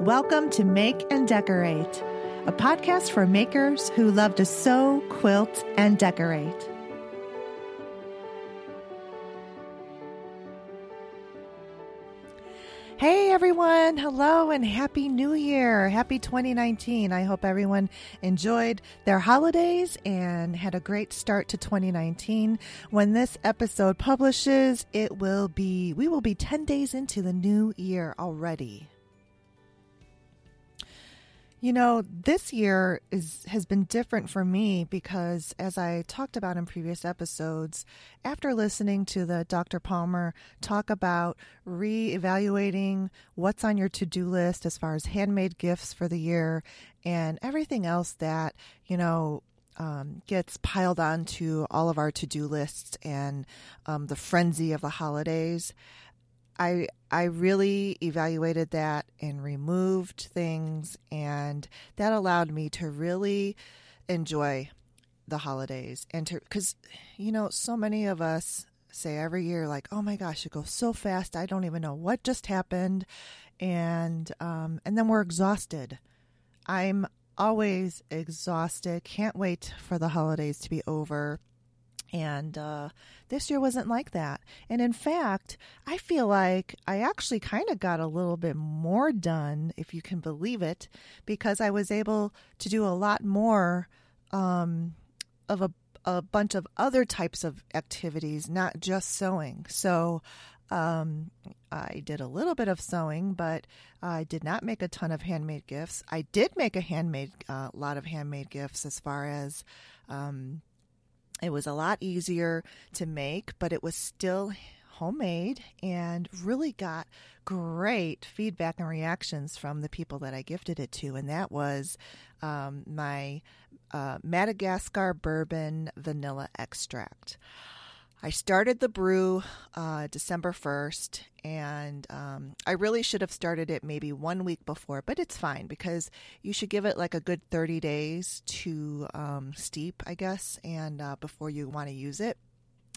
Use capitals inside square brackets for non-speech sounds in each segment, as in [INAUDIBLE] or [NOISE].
Welcome to Make and Decorate, a podcast for makers who love to sew, quilt, and decorate. Hey everyone, hello and happy new year. Happy 2019. I hope everyone enjoyed their holidays and had a great start to 2019. When this episode publishes, it will be we will be 10 days into the new year already. You know, this year is has been different for me because as I talked about in previous episodes, after listening to the Dr. Palmer talk about re-evaluating what's on your to-do list as far as handmade gifts for the year and everything else that, you know, um, gets piled onto all of our to-do lists and um, the frenzy of the holidays. I I really evaluated that and removed things and that allowed me to really enjoy the holidays and to cuz you know so many of us say every year like oh my gosh it goes so fast I don't even know what just happened and um and then we're exhausted. I'm always exhausted. Can't wait for the holidays to be over. And uh, this year wasn't like that. And in fact, I feel like I actually kind of got a little bit more done, if you can believe it, because I was able to do a lot more um, of a, a bunch of other types of activities, not just sewing. So um, I did a little bit of sewing, but I did not make a ton of handmade gifts. I did make a handmade, uh, lot of handmade gifts as far as um, it was a lot easier to make, but it was still homemade and really got great feedback and reactions from the people that I gifted it to. And that was um, my uh, Madagascar bourbon vanilla extract. I started the brew uh, December 1st, and um, I really should have started it maybe one week before, but it's fine because you should give it like a good 30 days to um, steep, I guess, and uh, before you want to use it.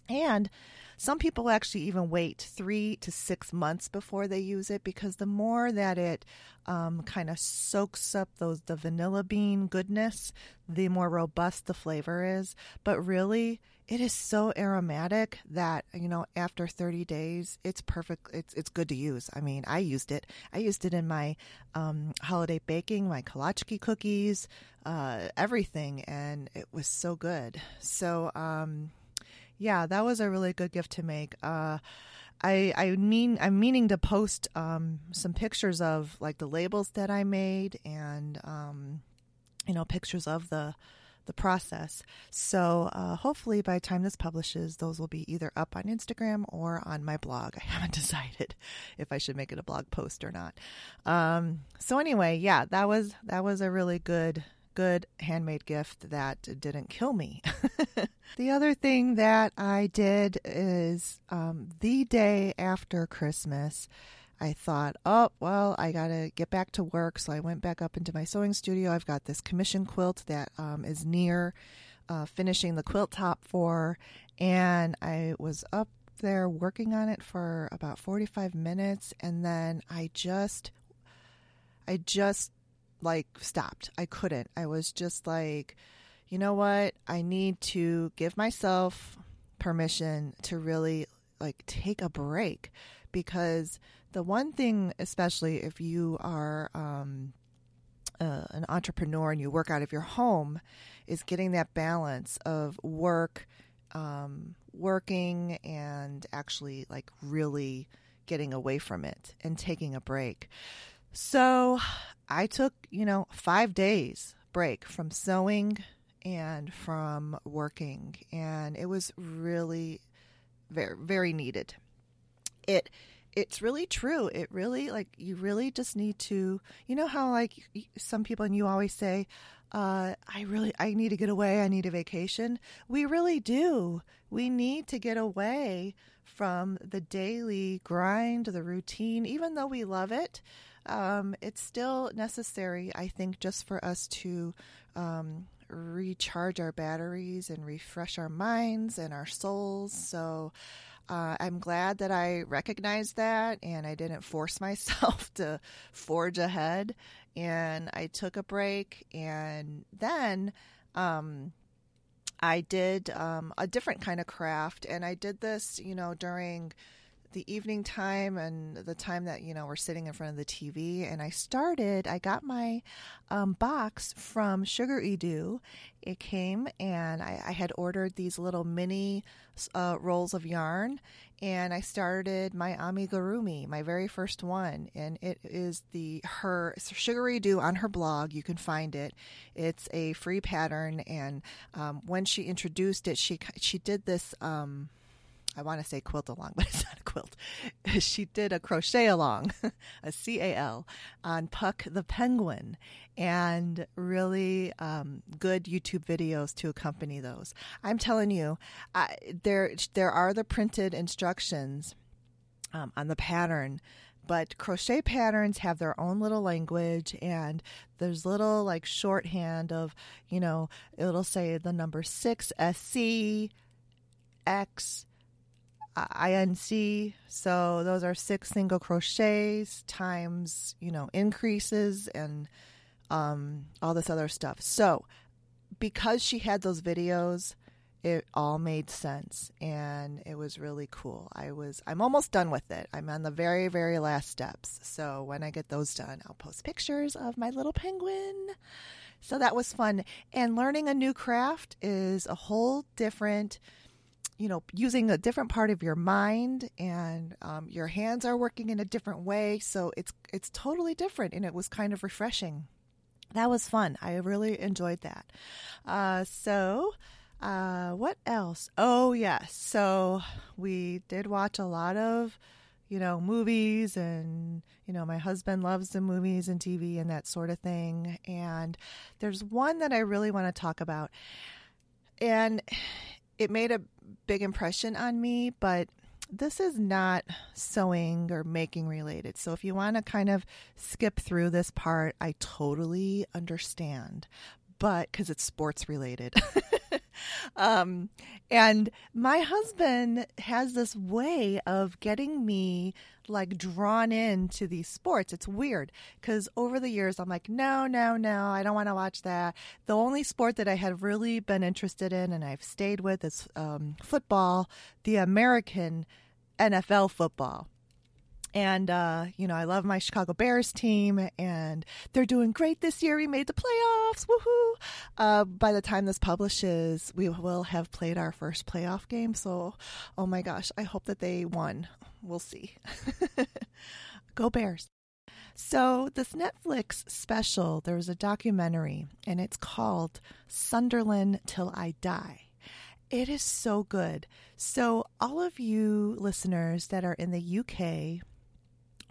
And some people actually even wait three to six months before they use it because the more that it um, kind of soaks up those the vanilla bean goodness, the more robust the flavor is. But really, it is so aromatic that you know after 30 days it's perfect it's it's good to use. I mean i used it. I used it in my um, holiday baking my kolachki cookies uh, everything and it was so good. So um, yeah that was a really good gift to make. Uh, I, I mean I'm meaning to post um, some pictures of like the labels that I made and um, you know pictures of the the process. So uh, hopefully by the time this publishes, those will be either up on Instagram or on my blog. [LAUGHS] I haven't decided if I should make it a blog post or not. Um, so anyway, yeah, that was that was a really good good handmade gift that didn't kill me. [LAUGHS] the other thing that I did is um, the day after Christmas. I thought, oh, well, I got to get back to work. So I went back up into my sewing studio. I've got this commission quilt that um, is near uh, finishing the quilt top for. And I was up there working on it for about 45 minutes. And then I just, I just like stopped. I couldn't. I was just like, you know what? I need to give myself permission to really like take a break because the one thing, especially if you are um, uh, an entrepreneur and you work out of your home, is getting that balance of work, um, working, and actually like really getting away from it and taking a break. So I took, you know, five days break from sewing and from working, and it was really very, very needed. It it's really true. It really like you really just need to. You know how like some people and you always say, uh, "I really I need to get away. I need a vacation." We really do. We need to get away from the daily grind, the routine. Even though we love it, um, it's still necessary. I think just for us to. Um, recharge our batteries and refresh our minds and our souls. So, uh, I'm glad that I recognized that and I didn't force [LAUGHS] myself to forge ahead. And I took a break, and then um, I did um, a different kind of craft, and I did this, you know, during the evening time and the time that you know we're sitting in front of the TV. And I started. I got my um, box from Sugar Edu. It came, and I, I had ordered these little mini uh, rolls of yarn, and I started my amigurumi, my very first one, and it is the her Sugar Edu on her blog. You can find it. It's a free pattern, and um, when she introduced it, she she did this. Um, I want to say quilt along, [LAUGHS] but it's not a quilt. [LAUGHS] she did a crochet along, [LAUGHS] a C A L, on Puck the Penguin, and really um, good YouTube videos to accompany those. I'm telling you, I, there there are the printed instructions um, on the pattern but crochet patterns have their own little language and there's little like shorthand of you know it'll say the number 6 sc x INC. So those are six single crochets times, you know, increases and um, all this other stuff. So because she had those videos, it all made sense and it was really cool. I was I'm almost done with it. I'm on the very very last steps. So when I get those done, I'll post pictures of my little penguin. So that was fun. And learning a new craft is a whole different you know, using a different part of your mind, and um, your hands are working in a different way. So it's it's totally different, and it was kind of refreshing. That was fun. I really enjoyed that. Uh, so. Uh, what else? Oh, yes. So we did watch a lot of, you know, movies, and, you know, my husband loves the movies and TV and that sort of thing. And there's one that I really want to talk about. And it made a big impression on me, but this is not sewing or making related. So if you want to kind of skip through this part, I totally understand. But because it's sports related. [LAUGHS] um, and my husband has this way of getting me like drawn into these sports. It's weird because over the years I'm like, no, no, no, I don't want to watch that. The only sport that I had really been interested in and I've stayed with is um, football, the American NFL football. And, uh, you know, I love my Chicago Bears team, and they're doing great this year. We made the playoffs. Woohoo! Uh, by the time this publishes, we will have played our first playoff game. So, oh my gosh, I hope that they won. We'll see. [LAUGHS] Go Bears. So, this Netflix special, there's a documentary, and it's called Sunderland Till I Die. It is so good. So, all of you listeners that are in the UK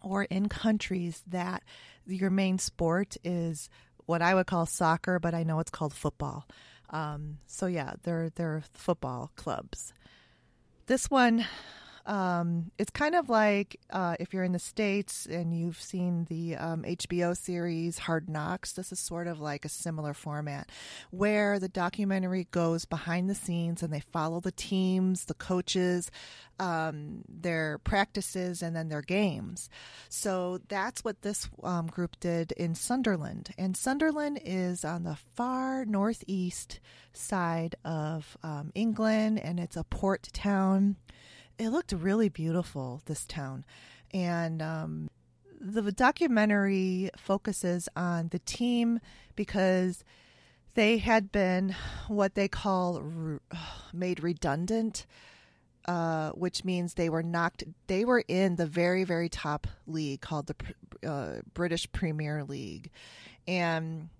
or in countries that your main sport is what I would call soccer, but I know it's called football. Um, so yeah, they're they're football clubs. This one um, it's kind of like uh, if you're in the States and you've seen the um, HBO series Hard Knocks, this is sort of like a similar format where the documentary goes behind the scenes and they follow the teams, the coaches, um, their practices, and then their games. So that's what this um, group did in Sunderland. And Sunderland is on the far northeast side of um, England and it's a port town it looked really beautiful, this town. And um, the documentary focuses on the team because they had been what they call re- [SIGHS] made redundant. Uh, which means they were knocked. They were in the very, very top league called the uh, British Premier League, and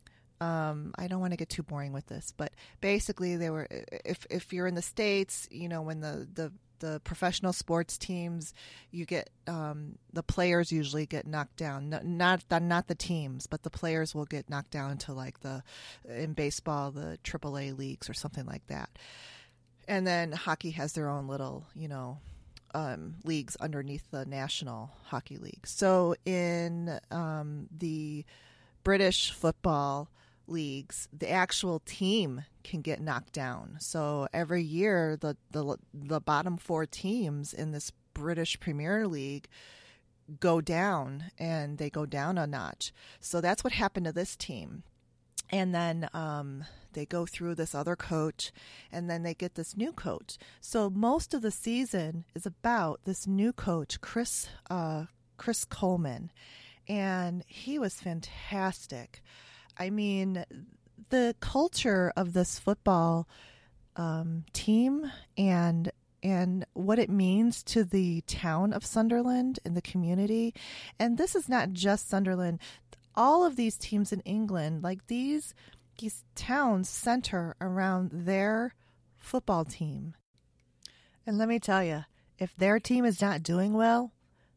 um, I don't want to get too boring with this, but basically, they were. If if you're in the states, you know, when the the the professional sports teams, you get um, the players usually get knocked down. No, not not the teams, but the players will get knocked down to like the in baseball the AAA leagues or something like that. And then hockey has their own little, you know, um, leagues underneath the National Hockey League. So in um, the British football, leagues, the actual team can get knocked down. So every year, the the the bottom four teams in this British Premier League go down, and they go down a notch. So that's what happened to this team. And then um, they go through this other coach, and then they get this new coach. So most of the season is about this new coach, Chris uh, Chris Coleman, and he was fantastic. I mean, the culture of this football um, team and and what it means to the town of Sunderland and the community. And this is not just Sunderland. All of these teams in England, like these these towns center around their football team. And let me tell you, if their team is not doing well,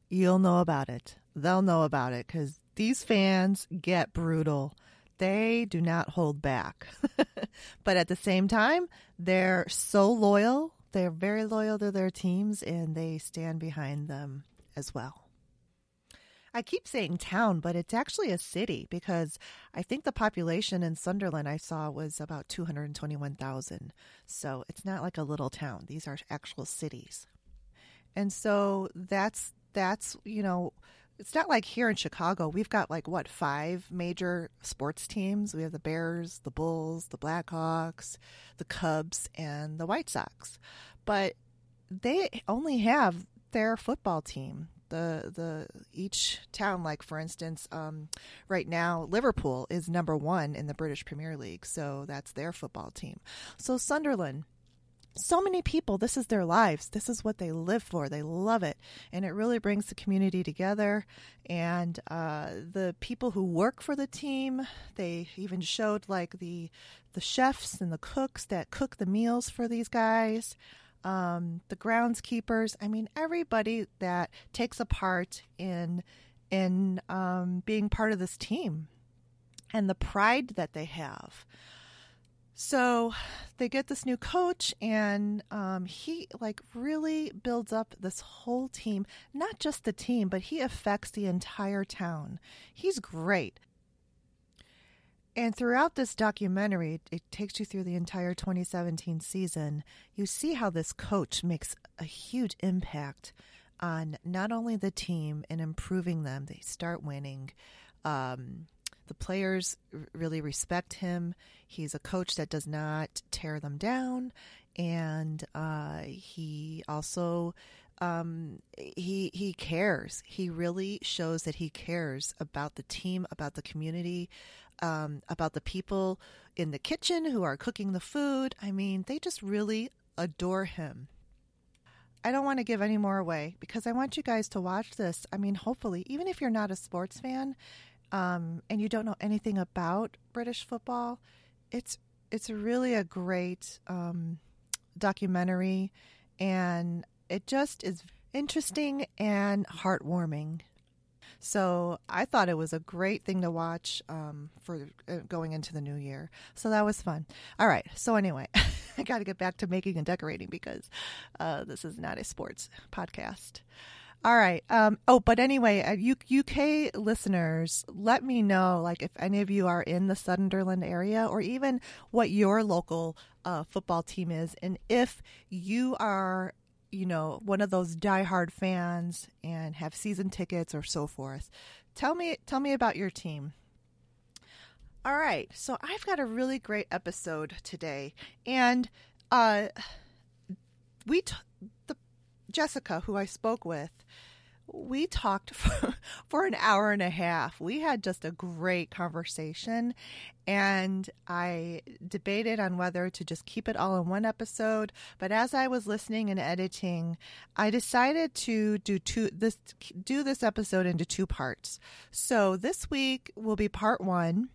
you'll know about it. They'll know about it cuz these fans get brutal they do not hold back. [LAUGHS] but at the same time, they're so loyal. They're very loyal to their teams and they stand behind them as well. I keep saying town, but it's actually a city because I think the population in Sunderland I saw was about 221,000. So it's not like a little town. These are actual cities. And so that's that's, you know, it's not like here in Chicago, we've got like what, five major sports teams? We have the Bears, the Bulls, the Blackhawks, the Cubs, and the White Sox. But they only have their football team. The the each town, like for instance, um, right now Liverpool is number one in the British Premier League, so that's their football team. So Sunderland so many people, this is their lives. This is what they live for. They love it. And it really brings the community together. And uh, the people who work for the team, they even showed like the, the chefs and the cooks that cook the meals for these guys, um, the groundskeepers. I mean, everybody that takes a part in, in um, being part of this team and the pride that they have. So they get this new coach, and um, he like really builds up this whole team. Not just the team, but he affects the entire town. He's great. And throughout this documentary, it takes you through the entire 2017 season. You see how this coach makes a huge impact on not only the team and improving them, they start winning. Um, the players really respect him. He's a coach that does not tear them down, and uh, he also um, he he cares. He really shows that he cares about the team, about the community, um, about the people in the kitchen who are cooking the food. I mean, they just really adore him. I don't want to give any more away because I want you guys to watch this. I mean, hopefully, even if you're not a sports fan, um, and you don't know anything about British football, it's it's really a great um, documentary, and it just is interesting and heartwarming. So I thought it was a great thing to watch um, for uh, going into the new year. So that was fun. All right. So anyway, [LAUGHS] I got to get back to making and decorating because uh, this is not a sports podcast. All right. Um, oh, but anyway, uh, UK listeners, let me know, like, if any of you are in the Sunderland area, or even what your local uh, football team is, and if you are, you know, one of those diehard fans and have season tickets or so forth. Tell me, tell me about your team. All right. So I've got a really great episode today, and uh, we t- the Jessica, who I spoke with, we talked [LAUGHS] for, for an hour and a half. We had just a great conversation, and I debated on whether to just keep it all in one episode. But as I was listening and editing, I decided to do two this do this episode into two parts. So this week will be part one,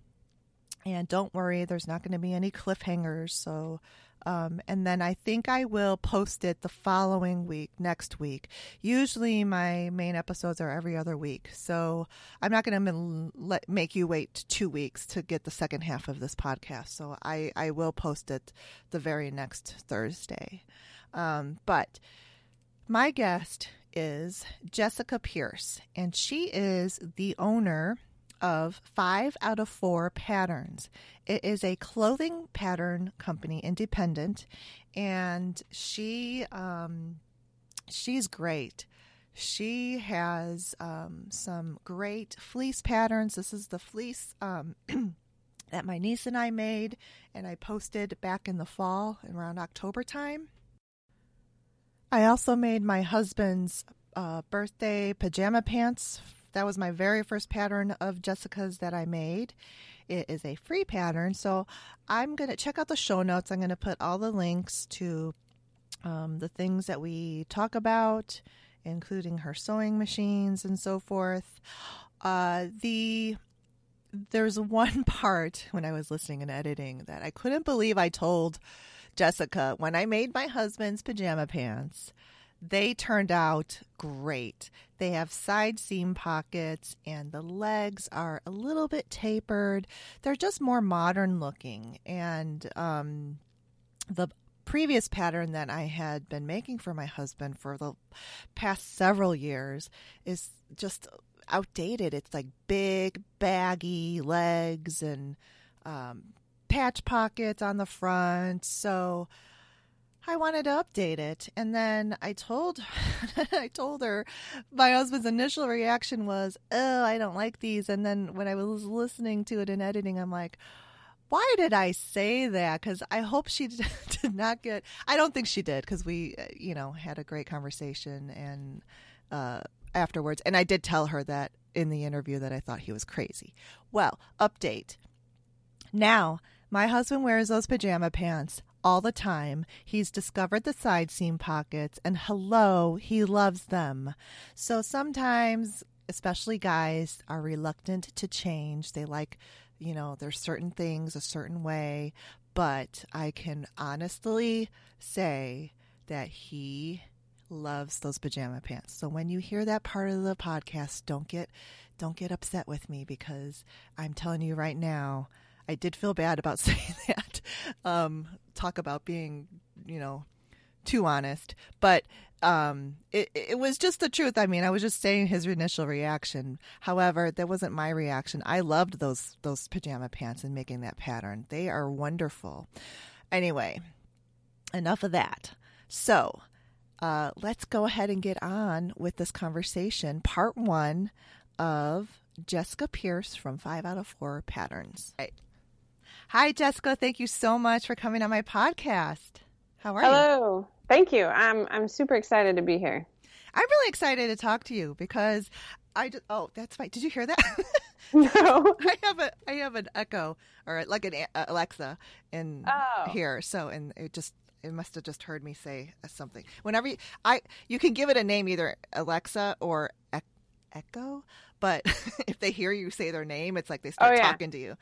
and don't worry, there's not going to be any cliffhangers. So um, and then I think I will post it the following week, next week. Usually my main episodes are every other week. So I'm not going to make you wait two weeks to get the second half of this podcast. So I, I will post it the very next Thursday. Um, but my guest is Jessica Pierce, and she is the owner of five out of four patterns. It is a clothing pattern company, independent, and she um, she's great. She has um, some great fleece patterns. This is the fleece um, [CLEARS THROAT] that my niece and I made, and I posted back in the fall around October time. I also made my husband's uh, birthday pajama pants. That was my very first pattern of Jessica's that I made. It is a free pattern, so I'm going to check out the show notes. I'm going to put all the links to um, the things that we talk about, including her sewing machines and so forth. Uh, the there's one [LAUGHS] part when I was listening and editing that I couldn't believe I told Jessica when I made my husband's pajama pants. They turned out great. They have side seam pockets and the legs are a little bit tapered. They're just more modern looking. And um, the previous pattern that I had been making for my husband for the past several years is just outdated. It's like big, baggy legs and um, patch pockets on the front. So I wanted to update it. And then I told [LAUGHS] I told her my husband's initial reaction was, "Oh, I don't like these." And then when I was listening to it in editing, I'm like, why did I say that? Because I hope she [LAUGHS] did not get. I don't think she did because we, uh, you know, had a great conversation and uh, afterwards. And I did tell her that in the interview that I thought he was crazy. Well, update. Now, my husband wears those pajama pants all the time. He's discovered the side seam pockets, and hello, he loves them. So sometimes, especially guys, are reluctant to change. They like, you know, there's certain things a certain way, but I can honestly say that he loves those pajama pants. So when you hear that part of the podcast, don't get don't get upset with me because I'm telling you right now, I did feel bad about [LAUGHS] saying that. Um, talk about being, you know, too honest, but um, it it was just the truth. I mean, I was just saying his initial reaction. However, that wasn't my reaction. I loved those those pajama pants and making that pattern. They are wonderful. Anyway, enough of that. So, uh, let's go ahead and get on with this conversation. Part one of Jessica Pierce from Five Out of Four Patterns. Hi, Jessica. Thank you so much for coming on my podcast. How are Hello. you? Hello. Thank you. I'm I'm super excited to be here. I'm really excited to talk to you because I just, oh that's right. Did you hear that? [LAUGHS] no. I have a I have an Echo or like an uh, Alexa in oh. here. So and it just it must have just heard me say something. Whenever you, I, you can give it a name, either Alexa or Echo. But [LAUGHS] if they hear you say their name, it's like they start oh, yeah. talking to you.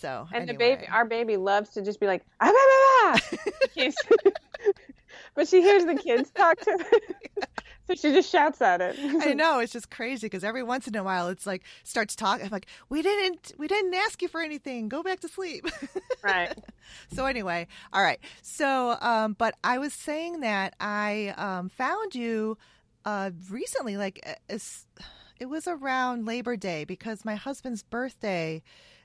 So and anyway. the baby, our baby loves to just be like, ah, bah, bah, bah. [LAUGHS] [LAUGHS] but she hears the kids talk to her. So she just shouts at it. I know it's just crazy because every once in a while it's like starts talking. I'm like, we didn't, we didn't ask you for anything. Go back to sleep. Right. so anyway, all right. So, um, but I was saying that I um, found you uh, recently, like it was around Labor Day because my husband's birthday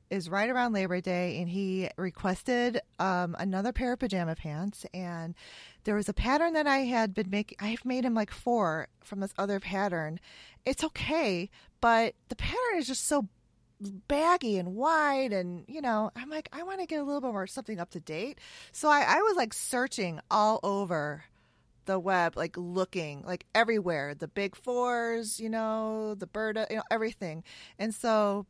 is right around Labor Day, and he requested um, another pair of pajama pants. And there was a pattern that I had been making. I've made him like four from this other pattern. It's okay, but the pattern is just so baggy and wide and you know i'm like i want to get a little bit more something up to date so I, I was like searching all over the web, like looking like everywhere, the big fours, you know, the Burda, you know, everything. And so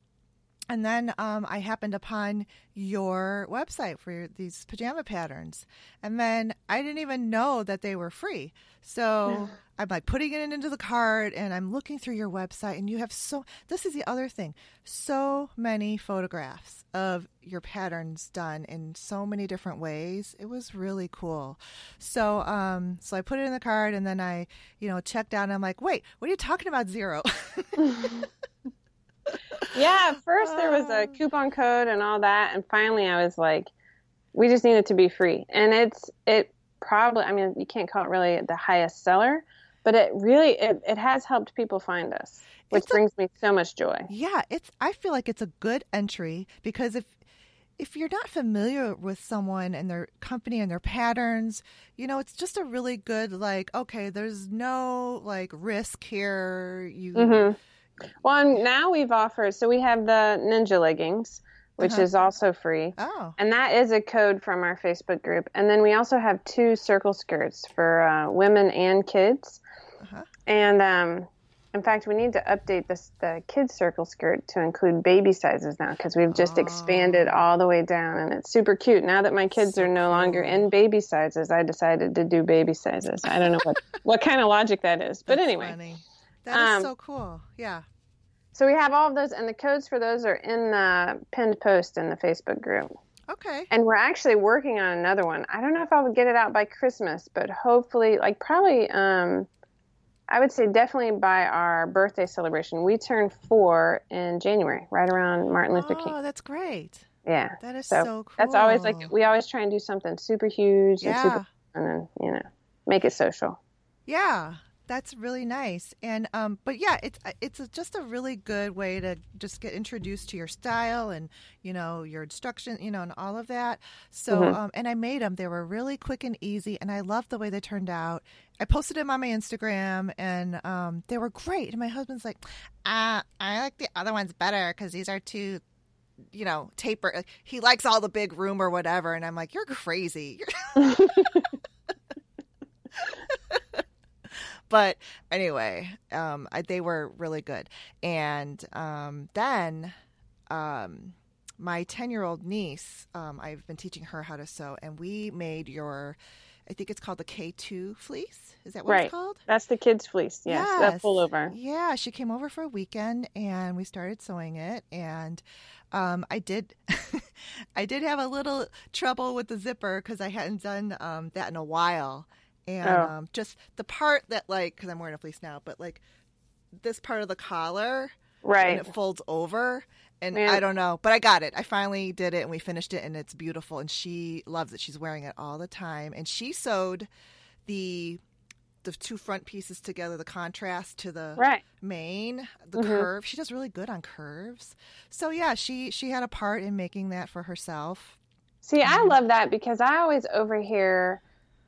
and then um, I happened upon your website for your, these pajama patterns. And then I didn't even know that they were free. So [SIGHS] I'm like putting it into the cart and I'm looking through your website. And you have so, this is the other thing, so many photographs of your patterns done in so many different ways. It was really cool. So, um, so I put it in the cart and then I, you know, checked out and I'm like, wait, what are you talking about zero? [LAUGHS] [LAUGHS] yeah, at first there was a coupon code and all that, and finally I was like, we just need it to be free. And it's it probably I mean you can't call it really the highest seller, but it really it, it has helped people find us, which a- brings me so much joy. Yeah, it's I feel like it's a good entry because if if you're not familiar with someone and their company and their patterns, you know, it's just a really good like okay, there's no like risk here. You hmm Well, and now we've offered so we have the ninja leggings, which Uh-huh. is also free. Oh. And that is a code from our Facebook group. And then we also have two circle skirts for uh, women and kids. Uh-huh. And um, in fact, we need to update this the kids circle skirt to include baby sizes now because we've just expanded Oh. all the way down, and it's super cute. Now that my kids are no longer in baby sizes, I decided to do baby sizes. I don't know what [LAUGHS] what kind of logic that is, but That's anyway. funny. That is Um, so cool. Yeah. So we have all of those, and the codes for those are in the pinned post in the Facebook group. Okay. And we're actually working on another one. I don't know if I would get it out by Christmas, but hopefully, like probably, um, I would say definitely by our birthday celebration. We turn four in January, right around Martin Luther King. Oh, that's great. Yeah. That is So, so, cool. That's always like we always try and do something super huge and Yeah. super, and then you know, make it social. Yeah, that's really nice. And um, but yeah, it's it's a, just a really good way to just get introduced to your style and you know your instruction, you know, and all of that. So Mhm. um, and I made them. They were really quick and easy, and I love the way they turned out. I posted them on my Instagram, and um, they were great. And my husband's like, uh, I like the other ones better because these are too. You know, taper. He likes all the big room or whatever, and I'm like, "You're crazy." [LAUGHS] [LAUGHS] but anyway, um, I, they were really good. And um, then um, my 10 year old niece, um, I've been teaching her how to sew, and we made your, I think it's called the K2 fleece. Is that what Right. it's called? That's the kids' fleece. Yes, that pullover. Yeah, she came over for a weekend and we started sewing it and um, I did [LAUGHS] I did have a little trouble with the zipper because I hadn't done um, that in a while and Oh. um, just the part that like because I'm wearing a fleece now but like this part of the collar Right. and it folds over and Man. I don't know but I got it I finally did it and we finished it and it's beautiful and she loves it she's wearing it all the time and she sewed the the two front pieces together the contrast to the Right. main the Mhm. curve she does really good on curves so yeah she she had a part in making that for herself See, I Mhm. love that because I always overhear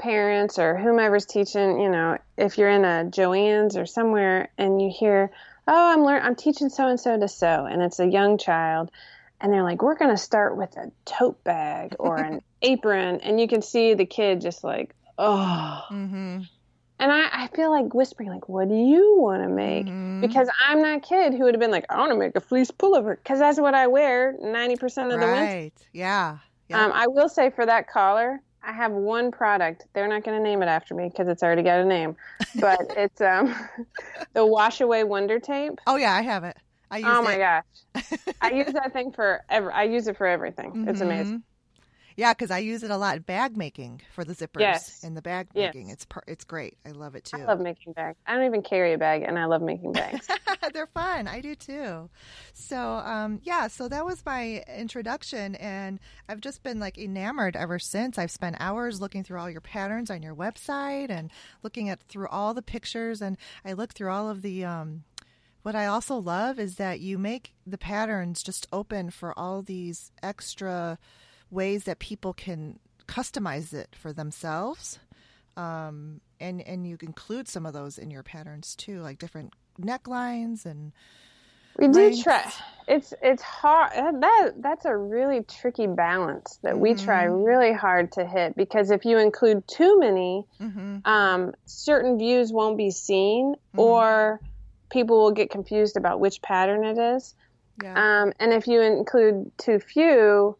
parents or whomever's teaching, you know, if you're in a Joann's or somewhere and you hear, "Oh, I'm learn I'm teaching so and so to sew," and it's a young child, and they're like, "We're going to start with a tote bag or an [LAUGHS] apron," and you can see the kid just like, "Oh," mm-hmm. and I, I feel like whispering, like, "What do you want to make?" Mhm. Because I'm that kid who would have been like, "I want to make a fleece pullover," because that's what I wear ninety percent of the winter. right yeah yeah Um, I will say for that collar, I have one product. They're not going to name it after me because it's already got a name, but [LAUGHS] it's um, the Wash Away Wonder Tape. oh yeah i have it i use Oh my it. gosh, [LAUGHS] I use that thing for ever. I use it for everything. It's amazing. Yeah, because I use it a lot in bag making for the zippers Yes. in the bag Yes. making. It's it's great. I love it too. I love making bags. I don't even carry a bag, and I love making [LAUGHS] bags. They're fun. I do too. So, um, yeah, so that was my introduction, and I've just been like enamored ever since. I've spent hours looking through all your patterns on your website and looking at through all the pictures, and I look through all of the. Um, what I also love is that you make the patterns just open for all these extra ways that people can customize it for themselves um, and and you include some of those in your patterns too, like different necklines and We do try. It's it's hard. That that's a really tricky balance that we try Mhm. really hard to hit because if you include too many, hmm um, certain views won't be seen, Mhm. or people will get confused about which pattern it is. yeah, Um, and if you include too few,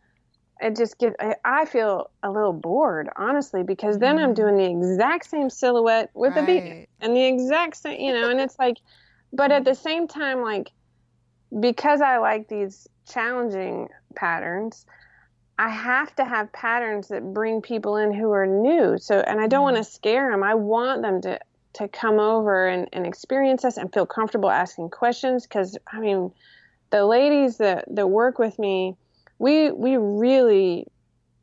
it just get. I, I feel a little bored, honestly, because then I'm Mhm. doing the exact same silhouette with a beat and the exact same, you know. And it's like, but at the same time, like because I like these challenging patterns. I have to have patterns that bring people in who are new. So, and I don't want to scare them. I want them to to come over and, and experience us and feel comfortable asking questions. Because I mean, the ladies that that work with me, we we really,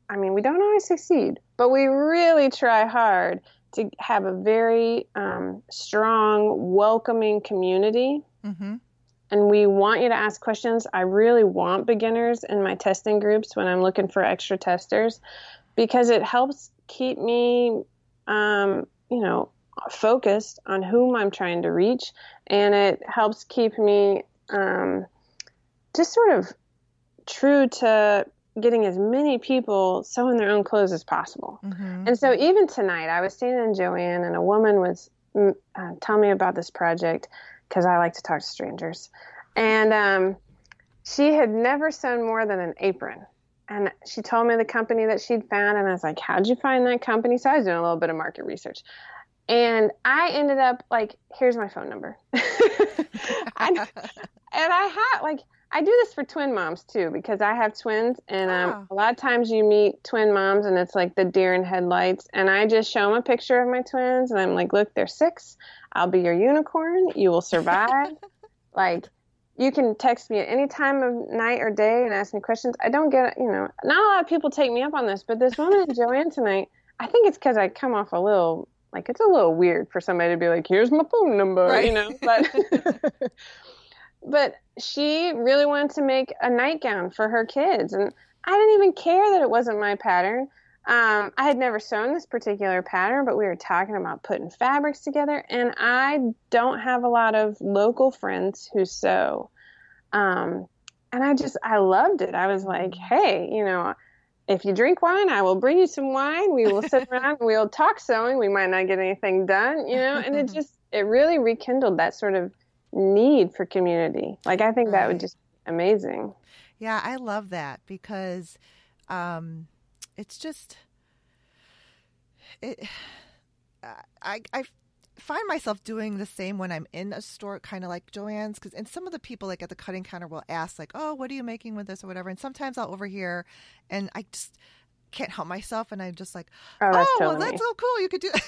I mean, we don't always succeed, but we really try hard to have a very um, strong, welcoming community. Mm-hmm. And we want you to ask questions. I really want beginners in my testing groups when I'm looking for extra testers because it helps keep me, um, you know, focused on whom I'm trying to reach. And it helps keep me um, just sort of true to getting as many people sewing their own clothes as possible. Mm-hmm. And so even tonight, I was standing in Joann, and a woman was mm, uh, telling me about this project because I like to talk to strangers, and um, she had never sewn more than an apron. And she told me the company that she'd found, and I was like, "How'd you find that company?" So I was doing a little bit of market research, and I ended up like, "Here's my phone number," [LAUGHS] and, and I had like I do this for twin moms too because I have twins, and um, oh. a lot of times you meet twin moms and it's like the deer in headlights. And I just show them a picture of my twins, and I'm like, "Look, they're six. I'll be your unicorn. You will survive." [LAUGHS] like, you can text me at any time of night or day and ask me questions. I don't get, you know, not a lot of people take me up on this, but this woman [LAUGHS] in Joann tonight, I think it's because I come off a little like it's a little weird for somebody to be like, "Here's my phone number," right. you know, but. [LAUGHS] but she really wanted to make a nightgown for her kids and i didn't even care that it wasn't my pattern. Um, i had never sewn this particular pattern but we were talking about putting fabrics together and i don't have a lot of local friends who sew. Um, and i just i loved it. I was like hey you know if you drink wine, I will bring you some wine. We will sit [LAUGHS] around and we'll talk sewing. We might not get anything done, you know, and it just, it really rekindled that sort of need for community. Like I think right. that would just be amazing. Yeah, I love that because um, it's just it. I I find myself doing the same when I'm in a store, kind of like Joann's, because and some of the people like at the cutting counter will ask like, "Oh, what are you making with this?" or whatever, and sometimes I'll overhear, and I just can't help myself, and I'm just like, "Oh, oh well, that's so cool! You could do." [LAUGHS]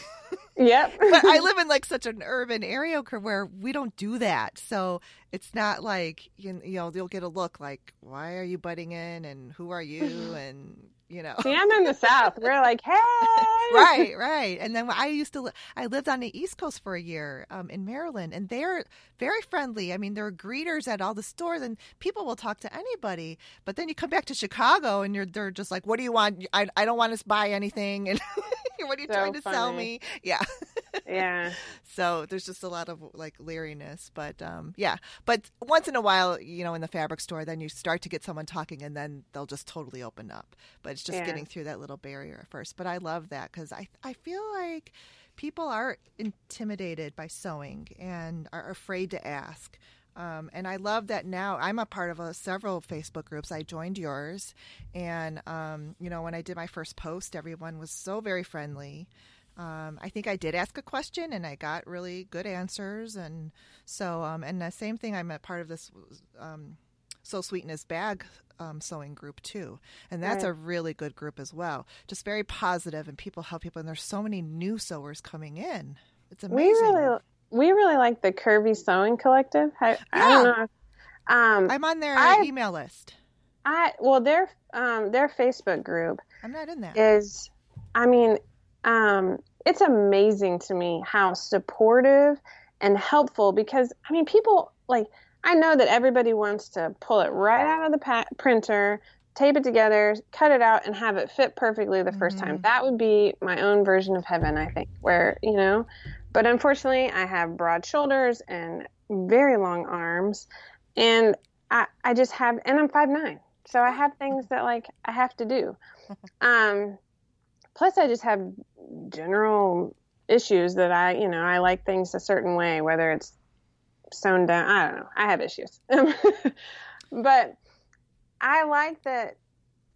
Yep. [LAUGHS] but I live [LAUGHS] in like such an urban area where we don't do that. So it's not like, you know, you'll get a look like, why are you butting in and who are you? And, you know. See, I'm in the South. We're like, [LAUGHS] hey. right, right. And then I used to, li- I lived on the East Coast for a year um, in Maryland, and they're very friendly. I mean, there are greeters at all the stores, and people will talk to anybody. But then you come back to Chicago, and you're they're just like, what do you want? I, I don't want to buy anything. [LAUGHS] And [LAUGHS] what are you so trying to funny. sell me? Yeah. [LAUGHS] yeah. So there's just a lot of like leeriness, but um, yeah. But once in a while, you know, in the fabric store, then you start to get someone talking, and then they'll just totally open up. But it's just yeah. getting through that little barrier at first. But I love that because I I feel like people are intimidated by sewing and are afraid to ask. Um, and I love that now I'm a part of a, several Facebook groups. I joined yours, and um, you know when I did my first post, everyone was so very friendly. Um, I think I did ask a question and I got really good answers. And so, um, and the same thing, I'm a part of this um, Sew Sweetness bag um, sewing group too. And that's right. a really good group as well. Just very positive and people help people. And there's so many new sewers coming in. It's amazing. We really, we really like the Curvy Sewing Collective. I, yeah. I don't know. Um, I'm on their I, email list. I well, their um, their Facebook group. I'm not in there. Is I mean, um, it's amazing to me how supportive and helpful because I mean people like I know that everybody wants to pull it right out of the pa- printer, tape it together, cut it out, and have it fit perfectly the 1st mm-hmm. time. That would be my own version of heaven, I think, where, you know, but unfortunately, I have broad shoulders and very long arms, and I, I just have, and I'm five nine, so I have things that like I have to do. [LAUGHS] Um, plus I just have general issues that I, you know, I like things a certain way, whether it's sewn down. I don't know. I have issues, [LAUGHS] but I like that.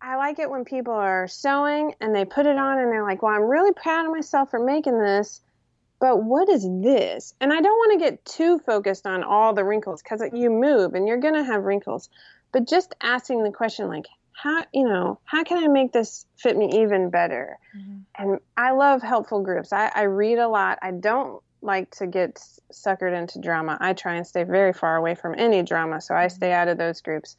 I like it when people are sewing and they put it on and they're like, "Well, I'm really proud of myself for making this." But what is this? And I don't want to get too focused on all the wrinkles because you move and you're going to have wrinkles. But just asking the question, like, how you know how can i make this fit me even better mm-hmm. and i love helpful groups I, I read a lot i don't like to get suckered into drama i try and stay very far away from any drama so i mm-hmm. stay out of those groups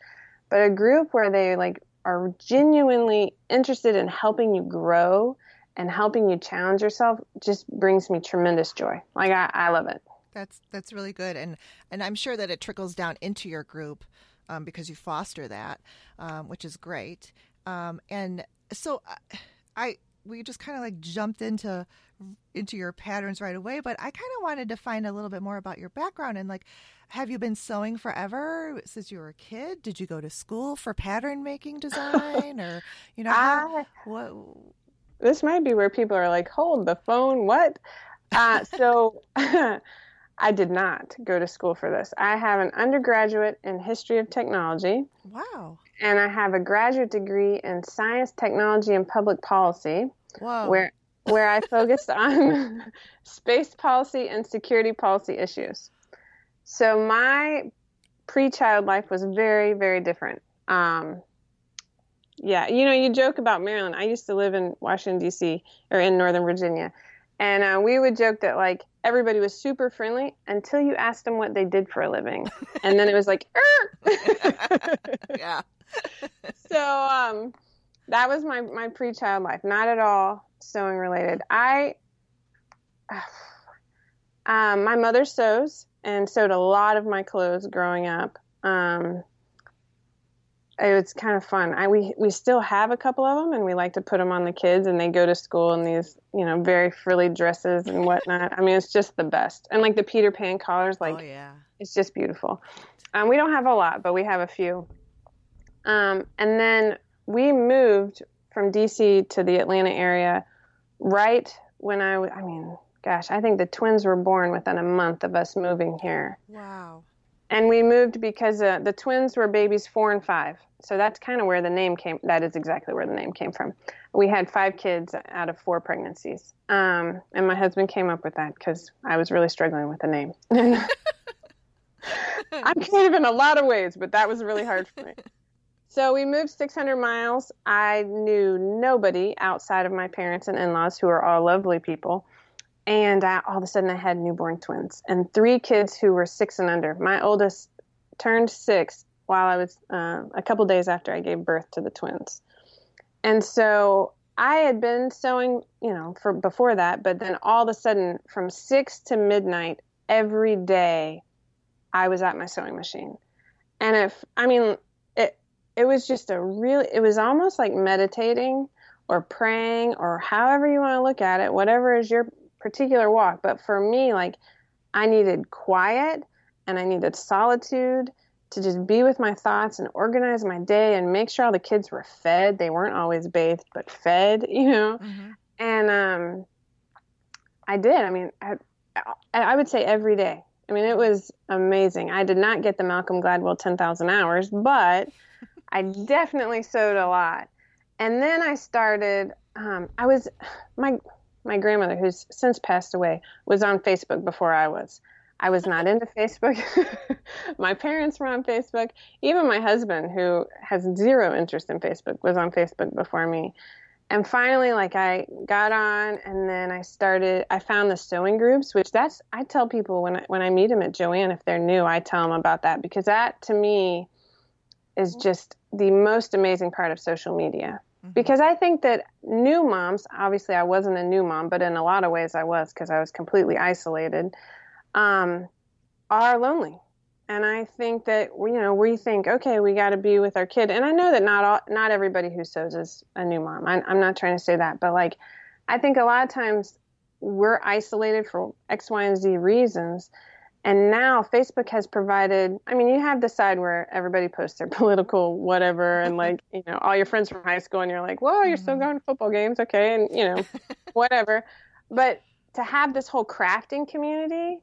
but a group where they like are genuinely interested in helping you grow and helping you challenge yourself just brings me tremendous joy. Like I, I love it. That's that's really good, and and I'm sure that it trickles down into your group um, because you foster that, um, which is great. Um, and so I, uh, I we just kind of like jumped into into your patterns right away, but I kind of wanted to find a little bit more about your background and like have you been sewing forever since you were a kid? Did you go to school for pattern making design or you know how, what This might be where people are like, "Hold the phone, what?" Uh, so [LAUGHS] I did not go to school for this. I have an undergraduate in history of technology. Wow. And I have a graduate degree in science, technology, and public policy. Wow. Where where I focused on [LAUGHS] space policy and security policy issues. So my pre-child life was very, very different. Um, yeah, you know, you joke about Maryland. I used to live in Washington D.C. or in Northern Virginia, and uh, we would joke that like everybody was super friendly until you asked them what they did for a living, and then it was like, [LAUGHS] yeah. [LAUGHS] so um, that was my my pre-child life. Not at all sewing related. I, [SIGHS] um, my mother sews and sewed a lot of my clothes growing up. Um, it was kind of fun. I we we still have a couple of them, and we like to put them on the kids, and they go to school in these you know very frilly dresses and whatnot. I mean, it's just the best, and like the Peter Pan collars, like oh, yeah. it's just beautiful. Um, we don't have a lot, but we have a few. Um, and then we moved from DC to the Atlanta area right when I, I mean, gosh, I think the twins were born within a month of us moving here. Wow. And we moved because uh, the twins were babies four and five. So that's kind of where the name came. That is exactly where the name came from. We had five kids out of four pregnancies. Um, and my husband came up with that because I was really struggling with the name. [LAUGHS] I'm creative in a lot of ways, but that was really hard for me. So we moved 600 miles. I knew nobody outside of my parents and in laws, who are all lovely people. And I, all of a sudden, I had newborn twins and three kids who were six and under. My oldest turned six while I was uh, a couple days after I gave birth to the twins. And so I had been sewing, you know, for before that, but then all of a sudden, from six to midnight every day, I was at my sewing machine. And if, I mean, it, it was just a really, it was almost like meditating or praying or however you want to look at it, whatever is your particular walk. But for me, like, I needed quiet and I needed solitude to just be with my thoughts and organize my day and make sure all the kids were fed. They weren't always bathed, but fed, [LAUGHS] you know. Mm-hmm. And um, I did. I mean, I, I would say every day. I mean, it was amazing. I did not get the Malcolm Gladwell 10,000 hours, but [LAUGHS] I definitely sewed a lot. And then I started, um, I was, [SIGHS] my, my grandmother, who's since passed away, was on Facebook before I was. I was not into Facebook. [LAUGHS] my parents were on Facebook. Even my husband, who has zero interest in Facebook, was on Facebook before me and finally like i got on and then i started i found the sewing groups which that's i tell people when i when i meet them at Joann if they're new i tell them about that because that to me is just the most amazing part of social media. Because i think that new moms obviously i wasn't a new mom but in a lot of ways i was because i was completely isolated um, are lonely. And I think that you know we think okay we got to be with our kid. And I know that not all not everybody who sews is a new mom. I, I'm not trying to say that but like I think a lot of times we're isolated for X Y and Z reasons and now Facebook has provided I mean you have the side where everybody posts their [LAUGHS] political whatever and [LAUGHS] like you know all your friends from high school and you're like whoa you're mm-hmm. still going to football games okay and you know [LAUGHS] whatever but to have this whole crafting community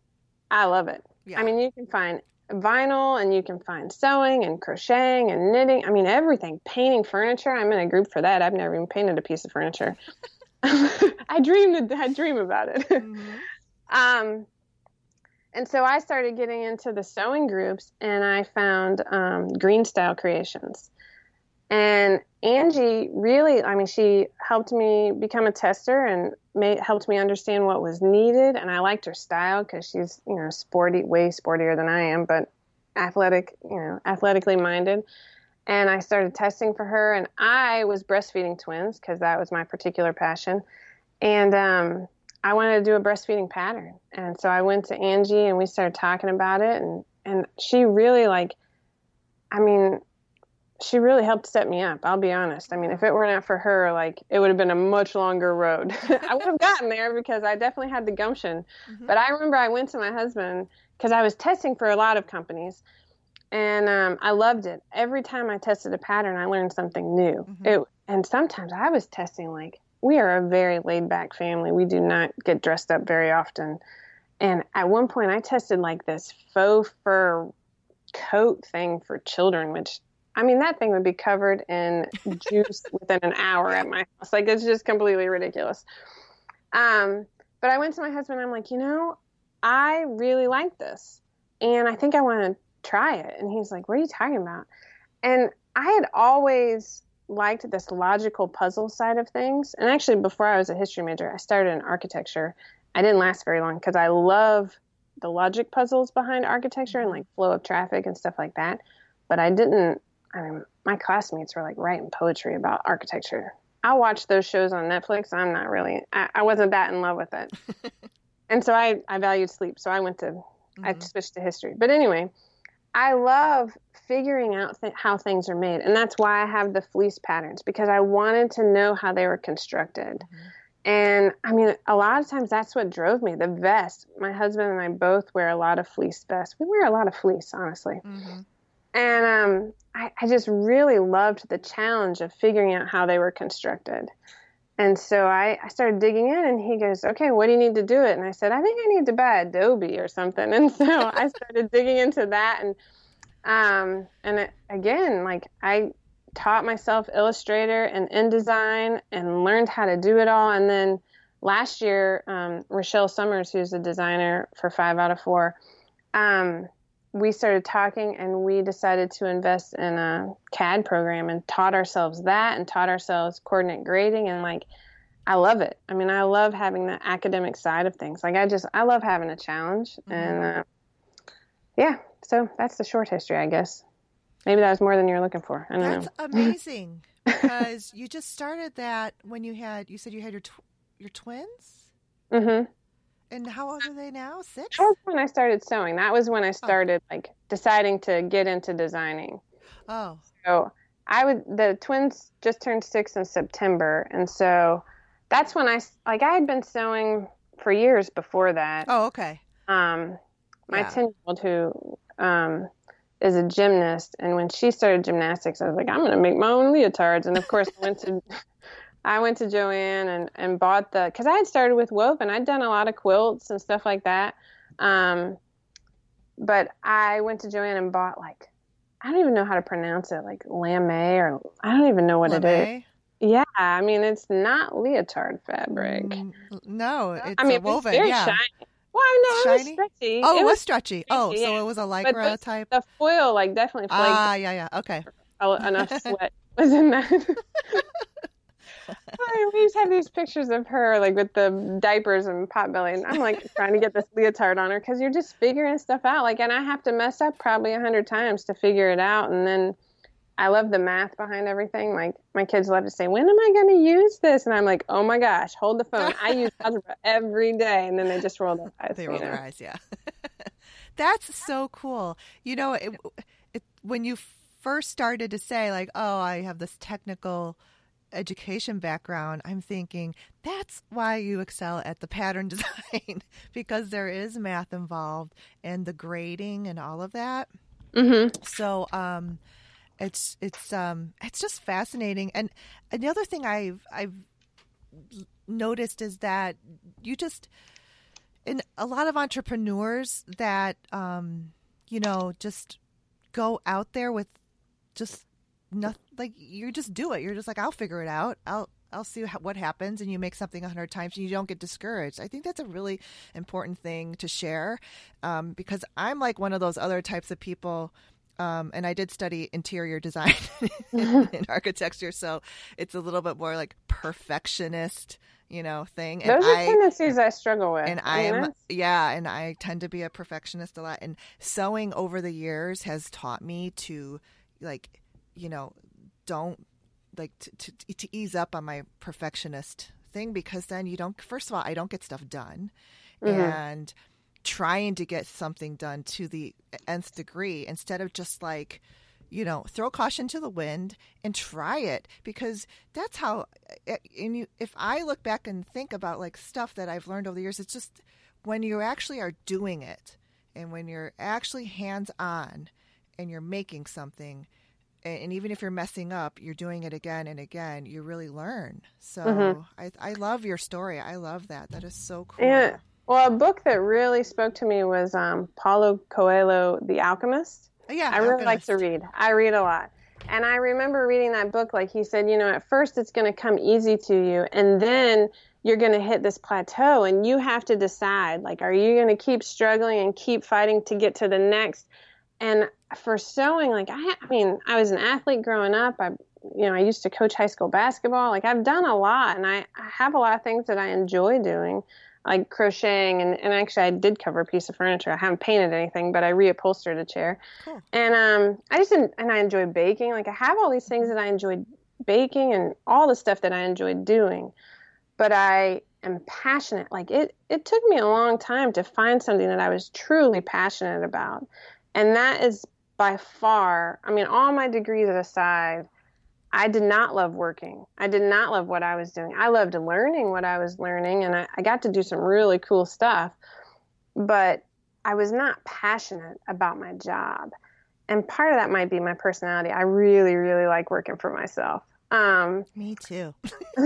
I love it yeah. I mean, you can find vinyl and you can find sewing and crocheting and knitting. I mean, everything. Painting furniture. I'm in a group for that. I've never even painted a piece of furniture. I dreamed. I dream about it. Mm-hmm. um, and so I started getting into the sewing groups, and I found um, Green Style Creations. And Angie really, I mean, she helped me become a tester and made, helped me understand what was needed. And I liked her style because she's, you know, sporty, way sportier than I am, but athletic, you know, athletically minded. And I started testing for her. And I was breastfeeding twins because that was my particular passion. and um, I wanted to do a breastfeeding pattern. And so I went to Angie and we started talking about it. And, and she really, like, I mean, she really helped set me up. I'll be honest. I mean, if it were not for her, like, it would have been a much longer road. [LAUGHS] I would have gotten there because I definitely had the gumption. Mm-hmm. But I remember I went to my husband because I was testing for a lot of companies and um, I loved it. Every time I tested a pattern, I learned something new. Mm-hmm. It, and sometimes I was testing like we are a very laid back family. We do not get dressed up very often. And at one point, I tested like this faux fur coat thing for children, which I mean, that thing would be covered in [LAUGHS] juice within an hour at my house. Like, it's just completely ridiculous. Um, but I went to my husband. I'm like, you know, I really like this, and I think I want to try it. And he's like, what are you talking about? And I had always liked this logical puzzle side of things. And actually, before I was a history major, I started in architecture. I didn't last very long because I love the logic puzzles behind architecture and like flow of traffic and stuff like that. But I didn't, I mean, my classmates were like writing poetry about architecture. I watched those shows on Netflix. I'm not really, I, I wasn't that in love with it. [LAUGHS] and so I, I valued sleep. So I went to, mm-hmm. I switched to history. But anyway, I love figuring out th- how things are made. And that's why I have the fleece patterns because I wanted to know how they were constructed. Mm-hmm. And I mean, a lot of times that's what drove me. The vest. My husband and I both wear a lot of fleece vests. We wear a lot of fleece, honestly. Mm-hmm. And um, I, I just really loved the challenge of figuring out how they were constructed. And so I, I started digging in, and he goes, Okay, what do you need to do it? And I said, I think I need to buy Adobe or something. [LAUGHS] And so I started digging into that. And um, and it, again, like I taught myself Illustrator and InDesign and learned how to do it all. And then last year, um, Rochelle Summers, who's a designer for Five Out of Four, um, we started talking and we decided to invest in a CAD program and taught ourselves that and taught ourselves coordinate grading and like I love it. I mean, I love having the academic side of things. Like I just I love having a challenge mm-hmm. and uh, yeah, so that's the short history, I guess. Maybe that was more than you're looking for. I don't know. that's know. [LAUGHS] amazing because you just started that when you had you said you had your tw- your twins. Mhm. And how old are they now? Six? That was when I started sewing. That was when I oh. started oh. like deciding to get into designing. Oh. So I would the twins just turned six in September, and so that's when I like I had been sewing for years before that. Oh, okay. Um, my ten year old who um is a gymnast, and when she started gymnastics, I was like, I'm gonna make my own leotards, and of course I went to I went to Joann and, and bought the because I had started with woven. I'd done a lot of quilts and stuff like that. Um, but I went to Joann and bought like I don't even know how to pronounce it, like lame or I don't even know what lame? it is. Yeah, I mean it's not leotard fabric. Mm, no, it's I mean, woven. It's very yeah. shiny. Well, I know it was stretchy. Oh, it, was, stretchy. stretchy. Oh, yeah. so it was a lycra the, type. The foil like definitely. Ah, yeah, yeah. Okay. Enough [LAUGHS] sweat was in that. [LAUGHS] I always have these pictures of her like with the diapers and pot belly, and I'm like trying to get this leotard on her because you're just figuring stuff out. Like, and I have to mess up probably a hundred times to figure it out, and then I love the math behind everything. Like my kids love to say, "When am I going to use this?" And I'm like, "Oh my gosh, hold the phone! I use algebra [LAUGHS] every day." And then they just roll their eyes. They roll know? their eyes, yeah. [LAUGHS] That's so cool. You know, it, it, when you first started to say like, "Oh, I have this technical." Education background, I'm thinking that's why you excel at the pattern [LAUGHS] design because there is math involved and the grading and all of that. Mm-hmm. So, um, it's it's um it's just fascinating. And another thing I've I've noticed is that you just in a lot of entrepreneurs that um you know just go out there with just nothing like you just do it you're just like i'll figure it out i'll i'll see what happens and you make something a hundred times and you don't get discouraged i think that's a really important thing to share um, because i'm like one of those other types of people um, and I did study interior design [LAUGHS] [LAUGHS] in architecture, so it's a little bit more like perfectionist, you know, thing. And Those are I, tendencies I struggle with. And I am, yeah, and I tend to be a perfectionist a lot. And sewing over the years has taught me to, like, you know, don't like to, to, to ease up on my perfectionist thing because then you don't first of all I don't get stuff done Mhm. and trying to get something done to the nth degree instead of just like you know throw caution to the wind and try it because that's how eh, and you, if i look back and think about like stuff that i've learned over the years it's just when you actually are doing it and when you're actually hands on and you're making something and even if you're messing up you're doing it again and again you really learn so Mhm. I, I love your story i love that that is so cool Yeah. Well, a book that really spoke to me was um, Paulo Coelho, The Alchemist. yeah I really like to read. I read a lot. And I remember reading that book, like he said, you know, at first it's going to come easy to you, and then you're going to hit this plateau, and you have to decide, like, are you going to keep struggling and keep fighting to get to the next? And for sewing, like, I, I mean, I was an athlete growing up. I, you know, I used to coach high school basketball. Like, I've done a lot, and I, I have a lot of things that I enjoy doing like crocheting and, and actually I did cover a piece of furniture. I haven't painted anything, but I reupholstered a chair. Cool. And um I just and I enjoy baking. Like I have all these things that I enjoy baking and all the stuff that I enjoy doing. But I am passionate. Like it it took me a long time to find something that I was truly passionate about. And that is by far, I mean all my degrees aside, I did not love working. I did not love what I was doing. I loved learning what I was learning, and I, I got to do some really cool stuff. But I was not passionate about my job. And part of that might be my personality. I really, really like working for myself. Um, me too [LAUGHS] [LAUGHS]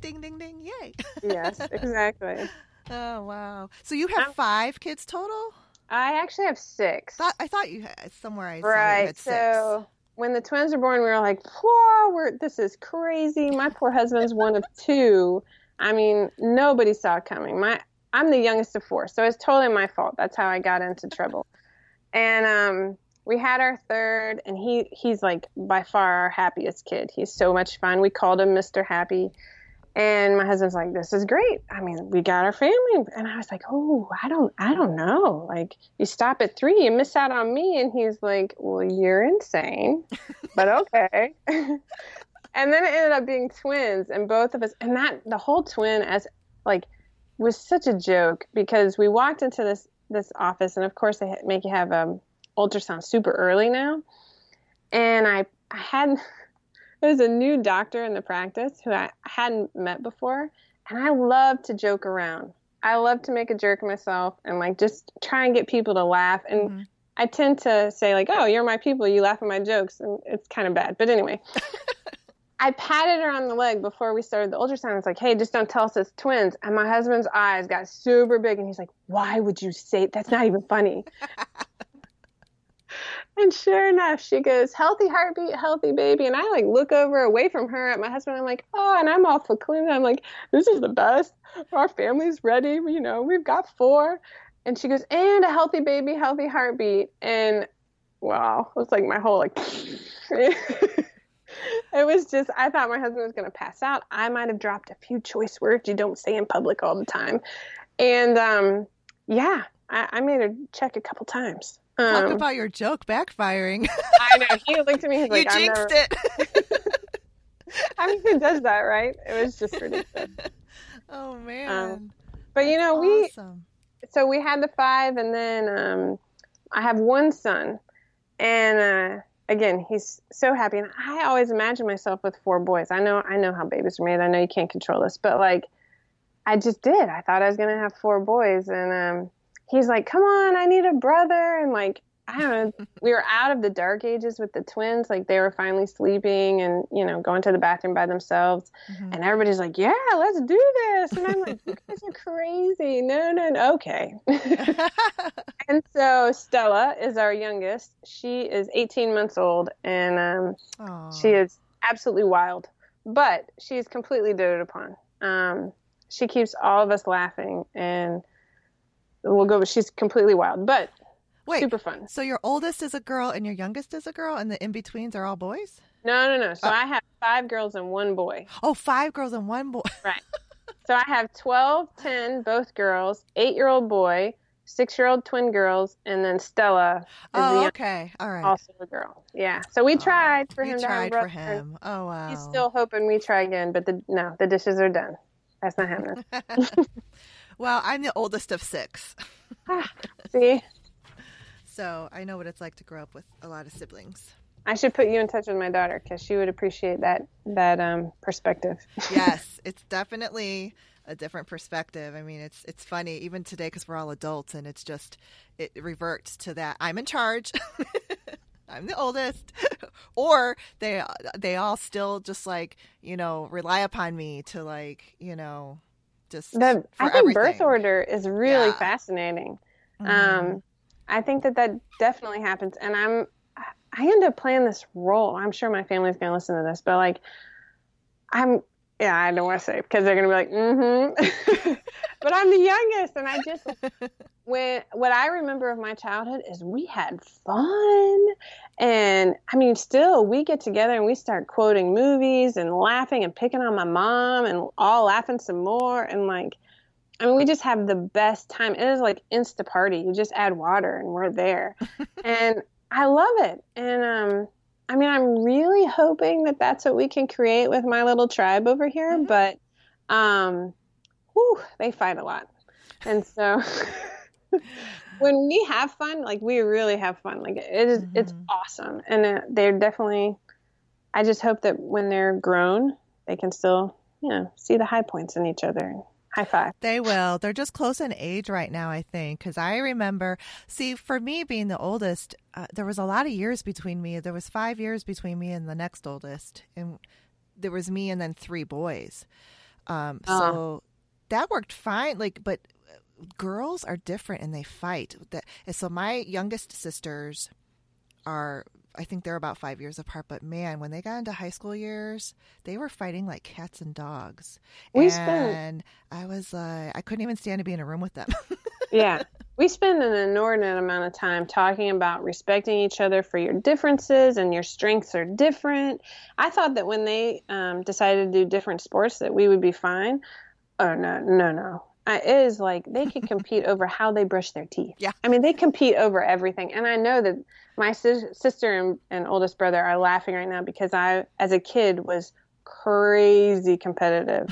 ding ding ding yay yes, exactly. [LAUGHS] Oh wow! So you have I'm- five kids total? I actually have six. Thought I thought you had somewhere I right. had six. So when the twins were born, we were like, "Whoa, we're this is crazy." My poor husband's one of [LAUGHS] two. I mean, nobody saw it coming. My I'm the youngest of four, so it's totally my fault. That's how I got into trouble. And um, we had our third, and he he's like by far our happiest kid. He's so much fun. We called him Mr. Happy. And my husband's like, "This is great. I mean, we got our family." And I was like, "Oh, I don't, I don't know. Like, you stop at three, you miss out on me." And he's like, "Well, you're insane, but [LAUGHS] okay." [LAUGHS] and then it ended up being twins, and both of us, and that the whole twin as like was such a joke because we walked into this this office, and of course they make you have um ultrasound super early now, and I I had [LAUGHS] there's a new doctor in the practice who I hadn't met before, and I love to joke around. I love to make a jerk of myself and like just try and get people to laugh. And Mhm. I tend to say like, "Oh, you're my people. You laugh at my jokes," and it's kind of bad. But anyway, [LAUGHS] I patted her on the leg before we started the ultrasound. It's like, "Hey, just don't tell us it's twins." And my husband's eyes got super big, and he's like, "Why would you say that's not even funny?" [LAUGHS] And sure enough, she goes, healthy heartbeat, healthy baby. And I like look over away from her at my husband. I'm like, oh, and I'm all clean. I'm like, this is the best. Our family's ready. You know, we've got four. And she goes, and a healthy baby, healthy heartbeat. And wow, it was like my whole like, [LAUGHS] it was just, I thought my husband was going to pass out. I might have dropped a few choice words you don't say in public all the time. And um, yeah, I, I made her check a couple times. Talk Um, about your joke backfiring. [LAUGHS] I know. He looked at me. He's like, you jinxed never-" it. [LAUGHS] I mean, who does that, right? It was just ridiculous. [LAUGHS] oh man. But you know, we awesome. so we had the five, and then um, I have one son, and uh, again, he's so happy. And I always imagine myself with four boys. I know, I know how babies are made. I know you can't control this, but like, I just did. I thought I was gonna have four boys, and um, he's like, "Come on, I need a brother," and like. I don't know. [LAUGHS] We were out of the dark ages with the twins. Like they were finally sleeping and, you know, going to the bathroom by themselves. Mhm. And everybody's like, yeah, let's do this. And I'm like, you guys are crazy. No, no, no. Okay. [LAUGHS] and so Stella is our youngest. She is 18 months old and um, she is absolutely wild, but she's completely doted upon. Um, she keeps all of us laughing and we'll go, she's completely wild, but Wait, super fun. so your oldest is a girl and your youngest is a girl, and the in betweens are all boys? No, no, no. So Oh. I have five girls and one boy. Oh, five girls and one boy. [LAUGHS] Right. So I have 12, 10, both girls, eight year old boy, six year old twin girls, and then Stella. oh, okay. All right. Also a girl. Yeah. So we oh, tried for you him. tried for him. Oh wow. He's still hoping we try again, but the no, the dishes are done. That's not happening. [LAUGHS] well, I'm the oldest of six. [LAUGHS] See. So I know what it's like to grow up with a lot of siblings. I should put you in touch with my daughter because she would appreciate that that um, perspective. [LAUGHS] yes, it's definitely a different perspective. I mean, it's it's funny even today because we're all adults, and it's just it reverts to that I'm in charge. [LAUGHS] I'm the oldest, or they they all still just like you know rely upon me to like you know just the I think everything. birth order is really yeah. fascinating. Mm-hmm. Um, I think that that definitely happens, and I'm I end up playing this role. I'm sure my family's going to listen to this, but like, I'm, yeah, I don't want to say because they're going to be like, mm-hmm. [LAUGHS] but I'm the youngest, and I just [LAUGHS] when what I remember of my childhood is we had fun, and I mean, still we get together and we start quoting movies and laughing and picking on my mom and all laughing some more and like. I mean, we just have the best time. It is like insta party. You just add water and we're there. [LAUGHS] and I love it. And um, I mean, I'm really hoping that that's what we can create with my little tribe over here. Mm-hmm. But um, whew, they fight a lot. And so [LAUGHS] when we have fun, like we really have fun. Like it is, mm-hmm. it's awesome. And uh, they're definitely, I just hope that when they're grown, they can still, you know, see the high points in each other High five. They will. They're just close in age right now, I think. Because I remember, see, for me being the oldest, uh, there was a lot of years between me. There was five years between me and the next oldest, and there was me and then three boys. Um, uh. So that worked fine. Like, but girls are different and they fight. That so my youngest sisters are I think they're about five years apart. But man, when they got into high school years, they were fighting like cats and dogs. We and spent... I was like, I couldn't even stand to be in a room with them. [LAUGHS] yeah. We spend an inordinate amount of time talking about respecting each other for your differences and your strengths are different. I thought that when they um, decided to do different sports that we would be fine. Oh, no, no, no. It is like they could [LAUGHS] compete over how they brush their teeth. Yeah. I mean, they compete over everything. And I know that my sister and, and oldest brother are laughing right now because I, as a kid, was crazy competitive.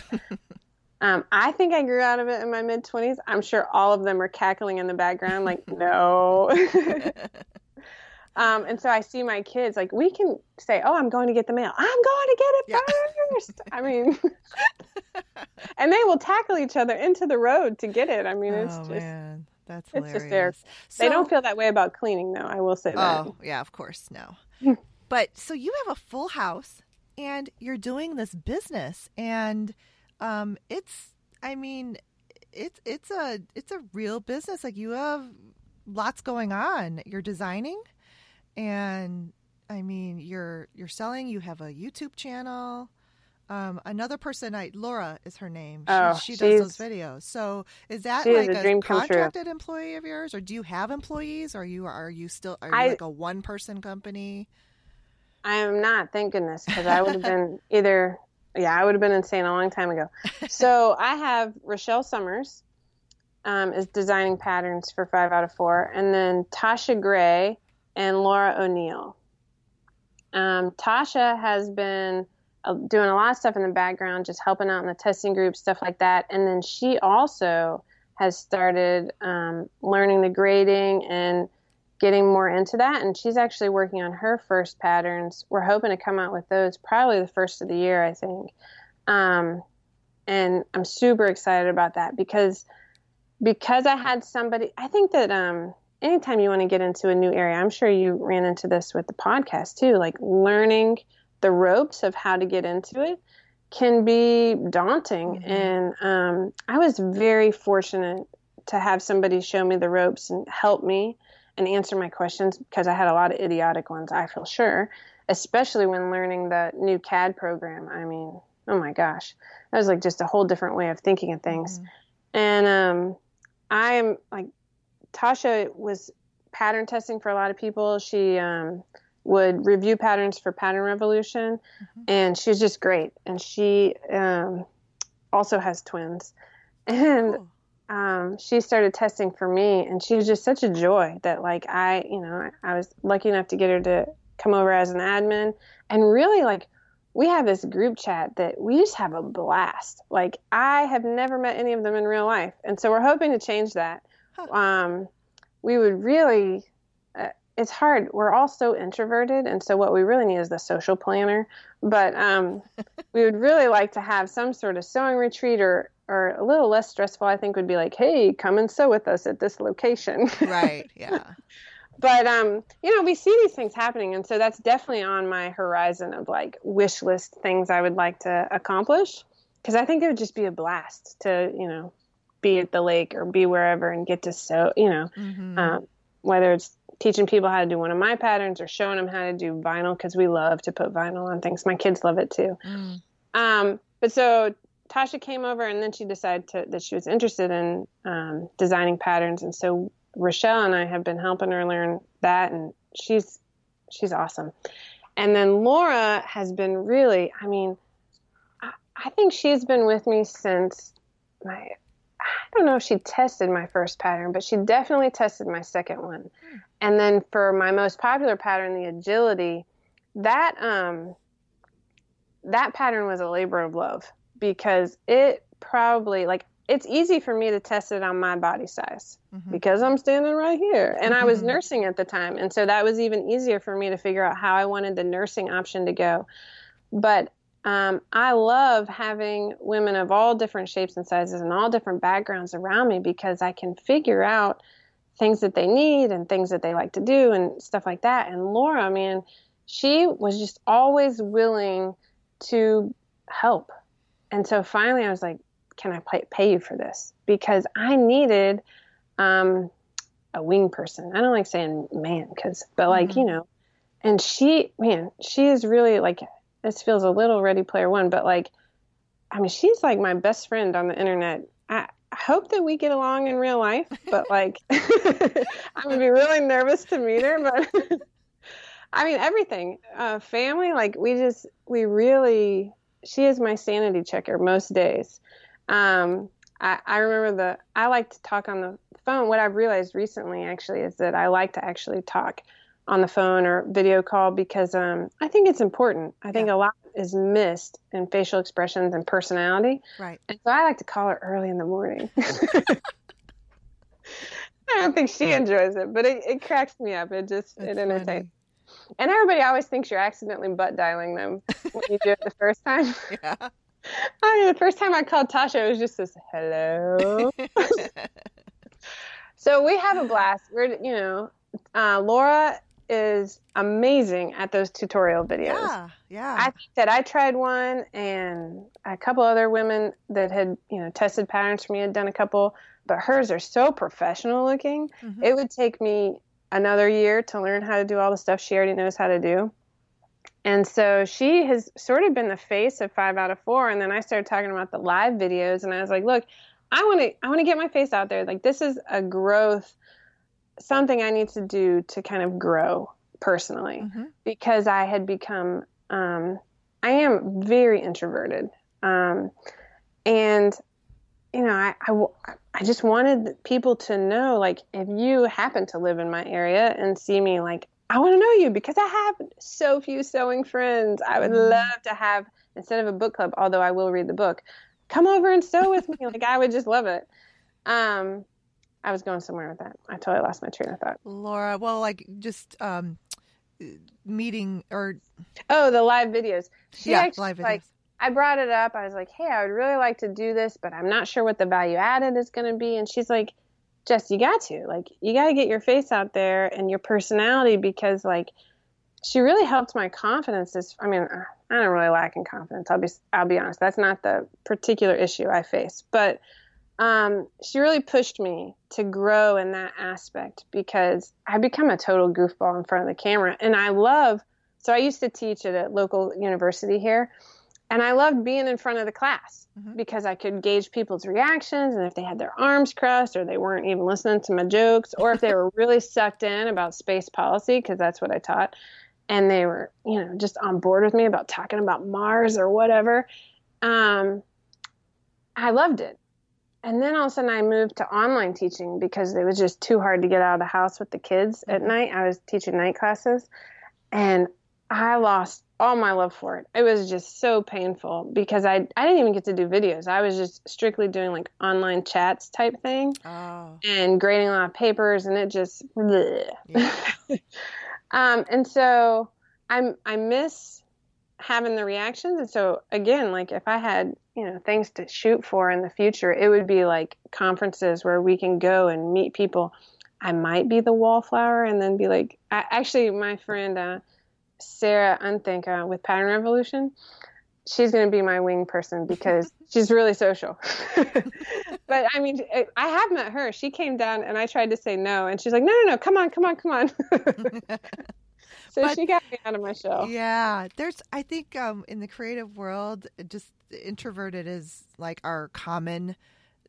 [LAUGHS] um, I think I grew out of it in my mid 20s. I'm sure all of them are cackling in the background, like, no. [LAUGHS] um, and so I see my kids, like, we can say, oh, I'm going to get the mail. I'm going to get it yeah. first. [LAUGHS] I mean, [LAUGHS] and they will tackle each other into the road to get it. I mean, it's oh, just. Man that's hilarious. It's just there. So, they don't feel that way about cleaning, though. I will say that. Oh, yeah, of course, no. [LAUGHS] but so you have a full house, and you're doing this business, and um, it's, I mean, it's it's a it's a real business. Like you have lots going on. You're designing, and I mean, you're you're selling. You have a YouTube channel. Um, another person, I Laura is her name. She, oh, she does those videos. So is that like a, a contracted employee of yours, or do you have employees, or are you are you still are you I, like a one person company? I am not, thank goodness, because I would have been [LAUGHS] either. Yeah, I would have been insane a long time ago. So I have Rochelle Summers um, is designing patterns for five out of four, and then Tasha Gray and Laura O'Neill. Um, Tasha has been uh, doing a lot of stuff in the background, just helping out in the testing group, stuff like that. And then she also has started um, learning the grading and getting more into that. And she's actually working on her first patterns. We're hoping to come out with those probably the first of the year, I think. Um, and I'm super excited about that because because I had somebody. I think that um, anytime you want to get into a new area, I'm sure you ran into this with the podcast too, like learning the ropes of how to get into it can be daunting. Mm-hmm. And um, I was very fortunate to have somebody show me the ropes and help me and answer my questions because I had a lot of idiotic ones, I feel sure, especially when learning the new CAD program. I mean, oh my gosh, that was like just a whole different way of thinking of things. Mm-hmm. And um, I'm like, Tasha was pattern testing for a lot of people. She, um, would review patterns for Pattern Revolution, mm-hmm. and she's just great. And she um, also has twins, [LAUGHS] and um, she started testing for me, and she was just such a joy that like I, you know, I was lucky enough to get her to come over as an admin, and really like we have this group chat that we just have a blast. Like I have never met any of them in real life, and so we're hoping to change that. Huh. Um, we would really. Uh, it's hard. We're all so introverted, and so what we really need is the social planner. But um, [LAUGHS] we would really like to have some sort of sewing retreat or or a little less stressful, I think, would be like, hey, come and sew with us at this location. right. [LAUGHS] Yeah. but um, you know, we see these things happening, and so that's definitely on my horizon of like wish list things I would like to accomplish, because I think it would just be a blast to you know be at the lake or be wherever and get to sew. You know, mm-hmm. um, whether it's teaching people how to do one of my patterns or showing them how to do vinyl because we love to put vinyl on things. My kids love it too. Mm. Um, but so Tasha came over and then she decided to, that she was interested in um, designing patterns. And so Rochelle and I have been helping her learn that, and she's she's awesome. And then Laura has been really, I mean, I, I think she's been with me since my, I don't know if she tested my first pattern, but she definitely tested my second one. And then for my most popular pattern, the agility, that um, that pattern was a labor of love because it probably like it's easy for me to test it on my body size mm-hmm. because I'm standing right here. And I was mm-hmm. nursing at the time. And so that was even easier for me to figure out how I wanted the nursing option to go. But um, I love having women of all different shapes and sizes and all different backgrounds around me because I can figure out things that they need and things that they like to do and stuff like that. And Laura, man, she was just always willing to help and so finally I was like, can I pay, pay you for this? Because I needed um, a wing person. I don't like saying man because, but like, mm-hmm. you know, and she, man, she is really like, this feels a little ready player one, but like, I mean, she's like my best friend on the internet. I, I hope that we get along in real life, but [LAUGHS] like, [LAUGHS] I'm gonna be really nervous to meet her. But [LAUGHS] I mean, everything, uh, family, like we just, we really she is my sanity checker most days. Um, I, I remember the I like to talk on the phone. What I've realized recently actually is that I like to actually talk on the phone or video call because um, I think it's important. I think yeah. a lot is missed in facial expressions and personality. Right. And so I like to call her early in the morning. [LAUGHS] I don't think she enjoys it, but it, it cracks me up. It just That's it entertains. And everybody always thinks you're accidentally butt dialing them when you do it the first time. [LAUGHS] Yeah. I mean, the first time I called Tasha, it was just this hello. [LAUGHS] so we have a blast. We're, you know, uh, Laura is amazing at those tutorial videos. Yeah, yeah. I think that I tried one, and a couple other women that had, you know, tested patterns for me had done a couple, but hers are so professional looking. Mm-hmm. It would take me another year to learn how to do all the stuff she already knows how to do. And so she has sort of been the face of five out of four. And then I started talking about the live videos, and I was like, look, I want to I want to get my face out there. Like this is a growth, something I need to do to kind of grow personally mm-hmm. because I had become um, I am very introverted. Um, and you know, I, I, I just wanted people to know, like, if you happen to live in my area and see me, like, I want to know you because I have so few sewing friends. I would mm. love to have, instead of a book club, although I will read the book, come over and sew with me. [LAUGHS] like, I would just love it. Um, I was going somewhere with that. I totally lost my train of thought. Laura, well, like, just, um, meeting or oh the live videos she yeah, actually live videos. like I brought it up. I was like, hey, I would really like to do this, but I'm not sure what the value added is going to be. And she's like, Jess, you got to. Like, you got to get your face out there and your personality because, like, she really helped my confidence. This, I mean, I don't really lack in confidence. I'll be, I'll be honest. That's not the particular issue I face, but um, she really pushed me to grow in that aspect because I become a total goofball in front of the camera, and I love. So I used to teach at a local university here, and I loved being in front of the class mm-hmm. because I could gauge people's reactions and if they had their arms crossed or they weren't even listening to my jokes or if they were [LAUGHS] really sucked in about space policy because that's what I taught and they were, you know, just on board with me about talking about Mars or whatever. Um, I loved it. And then all of a sudden I moved to online teaching because it was just too hard to get out of the house with the kids at Mm-hmm. night. I was teaching night classes and I lost all my love for it. It was just so painful because I I didn't even get to do videos. I was just strictly doing like online chats type thing Oh, and grading a lot of papers and it just bleh. yeah. [LAUGHS] um and so I'm I miss having the reactions and so again like if I had you know things to shoot for in the future it would be like conferences where we can go and meet people I might be the wallflower and then be like I, actually my friend uh, Sarah Unthinka with Pattern Revolution she's going to be my wing person because [LAUGHS] she's really social. [LAUGHS] but I mean, I have met her. She came down and I tried to say no, and she's like, no, no, no, come on, come on, come on. [LAUGHS] so But- she got me out of my shell. Yeah, there's. I think um, in the creative world, just introverted is like our common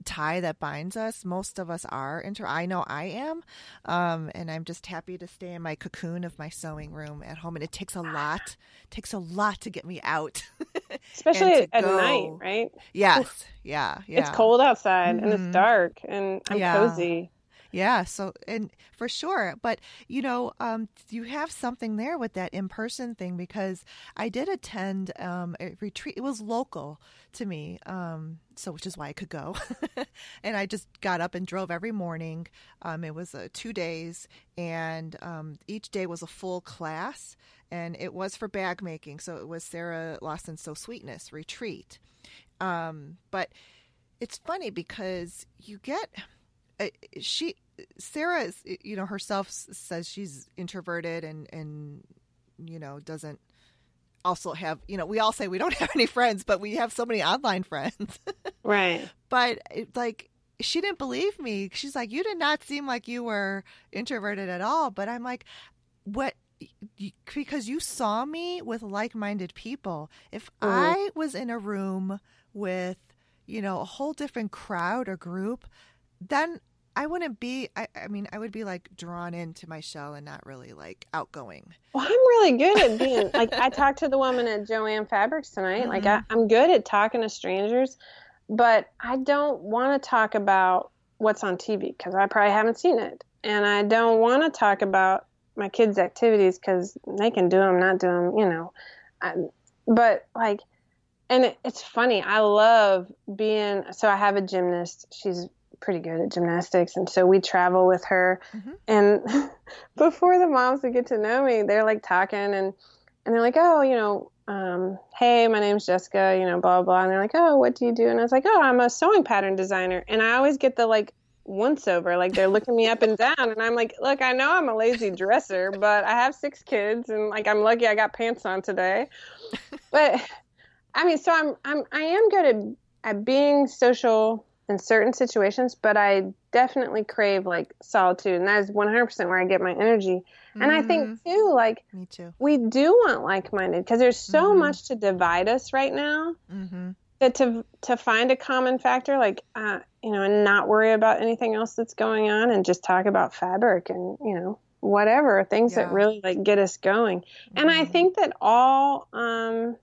tie that binds us. Most of us are intro. I know I am, um, and I'm just happy to stay in my cocoon of my sewing room at home. And it takes a lot. takes a lot to get me out. [LAUGHS] Especially at go- night, right? yes, yeah, yeah. It's cold outside and Mhm. it's dark and I'm Yeah. cozy. Yeah, so and for sure, but you know, um, you have something there with that in person thing because I did attend um, a retreat. It was local to me, um, so which is why I could go. [LAUGHS] and I just got up and drove every morning. Um, it was uh, two days, and um, each day was a full class, and it was for bag making. So it was Sara Lawson's Sew Sweetness retreat. Um, but it's funny because you get she Sara is you know herself says she's introverted and and you know doesn't also have you know we all say we don't [LAUGHS] have any friends but we have so many online friends [LAUGHS] Right. but it, like she didn't believe me she's like you did not seem like you were introverted at all but i'm like what because you saw me with like-minded people if Mhm. i was in a room with you know a whole different crowd or group then i wouldn't be i, I mean i would be like drawn into my shell and not really like outgoing Well, I'm really good at being like I talked to the woman at Joann Fabrics tonight. Like I, mm-hmm. I'm good at talking to strangers, but I don't want to talk about what's on TV because I probably haven't seen it, and I don't want to talk about my kids' activities because they can do them, not do them, you know. I, but like, and it's funny. I love being. So I have a gymnast. She's pretty good at gymnastics, and so we travel with her. Mhm. And [LAUGHS] before the moms would get to know me, they're like talking and and they're like, oh, you know, um, hey, my name's Jessica, you know, blah, blah, blah. And they're like, oh, what do you do? And I was like, oh, I'm a sewing pattern designer. And I always get the like once over, like they're looking me up and [LAUGHS] down. And I'm like, look, I know I'm a lazy dresser, but I have six kids and like I'm lucky I got pants on today. [LAUGHS] But I mean, so I'm, I'm, I am good at, at being social in certain situations, but I definitely crave like solitude. And that is 100% where I get my energy. And I think too, like, me too we do want like-minded because there's so Mhm. much to divide us right now hmm that to to find a common factor like uh, you know and not worry about anything else that's going on and just talk about fabric and you know whatever things that really like get us going and i Mhm. think that all um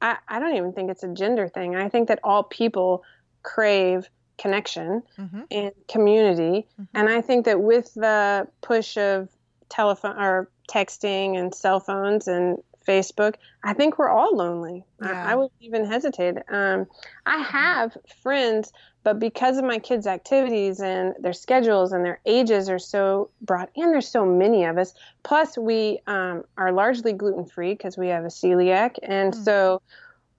I, I don't even think it's a gender thing i think that all people crave connection Mhm. and community Mhm. and I think that with the push of telephone or texting and cell phones and Facebook, I think we're all lonely. Yeah. I, I would even hesitate. Um, I have friends, but because of my kids' activities and their schedules and their ages are so broad, and there's so many of us. Plus, we um, are largely gluten free because we have a celiac, and Mm. so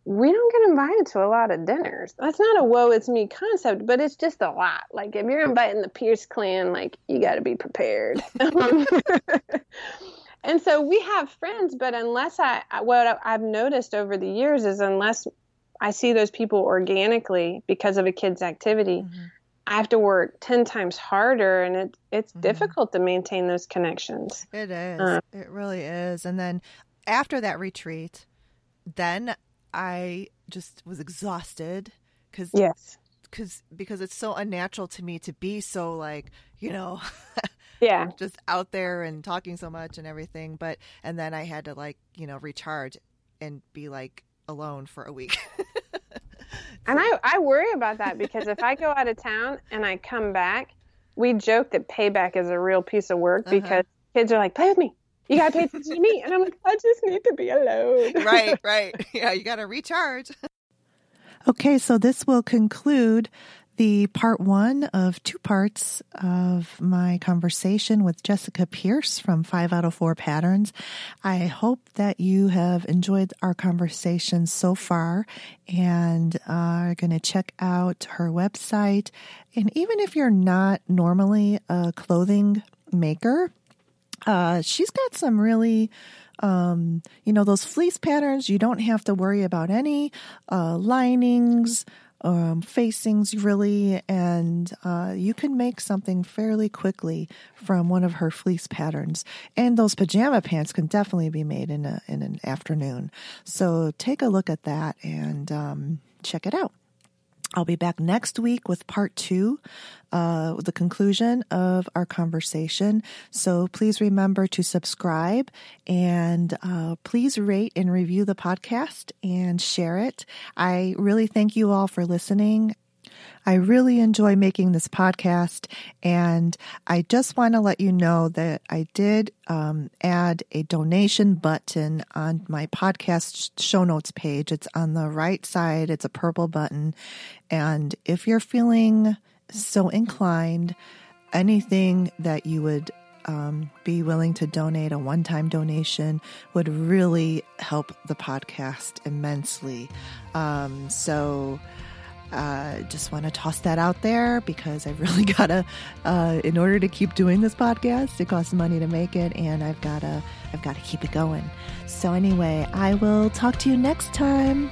we don't get invited to a lot of dinners. That's not a woe it's me concept, but it's just a lot. Like if you're inviting the Pierce clan, like you got to be prepared. [LAUGHS] and so we have friends, but unless I, what I've noticed over the years is unless I see those people organically because of a kid's activity, Mhm. I have to work 10 times harder and it, it's Mhm. difficult to maintain those connections. It is. Uh, it really is. And then after that retreat, then I just was exhausted because Yes. cause, because it's so unnatural to me to be so like you know [LAUGHS] Yeah. just out there and talking so much and everything. But and then I had to like you know recharge and be like alone for a week. [LAUGHS] And I, I worry about that because if I go out of town and I come back, we joke that payback is a real piece of work uh-huh. because kids are like, play with me. You gotta pay attention to me. And I'm like, I just need to be alone. [LAUGHS] right, right. Yeah, you gotta recharge. Okay, so this will conclude the part one of two parts of my conversation with Jessica Pierce from Five Out of Four Patterns. I hope that you have enjoyed our conversation so far and are going to check out her website. And even if you're not normally a clothing maker, uh, she's got some really um, you know, those fleece patterns, you don't have to worry about any uh, linings, um, facings really, and uh, you can make something fairly quickly from one of her fleece patterns. And those pajama pants can definitely be made in a in an afternoon. So take a look at that and um, check it out. I'll be back next week with part two, uh, the conclusion of our conversation. So please remember to subscribe and uh, please rate and review the podcast and share it. I really thank you all for listening. I really enjoy making this podcast, and I just want to let you know that I did um, add a donation button on my podcast show notes page. It's on the right side, it's a purple button. And if you're feeling so inclined, anything that you would um, be willing to donate, a one time donation, would really help the podcast immensely. Um, so, uh, just want to toss that out there because I've [LAUGHS] really gotta, uh, in order to keep doing this podcast, it costs money to make it, and I've gotta, I've gotta keep it going. So anyway, I will talk to you next time.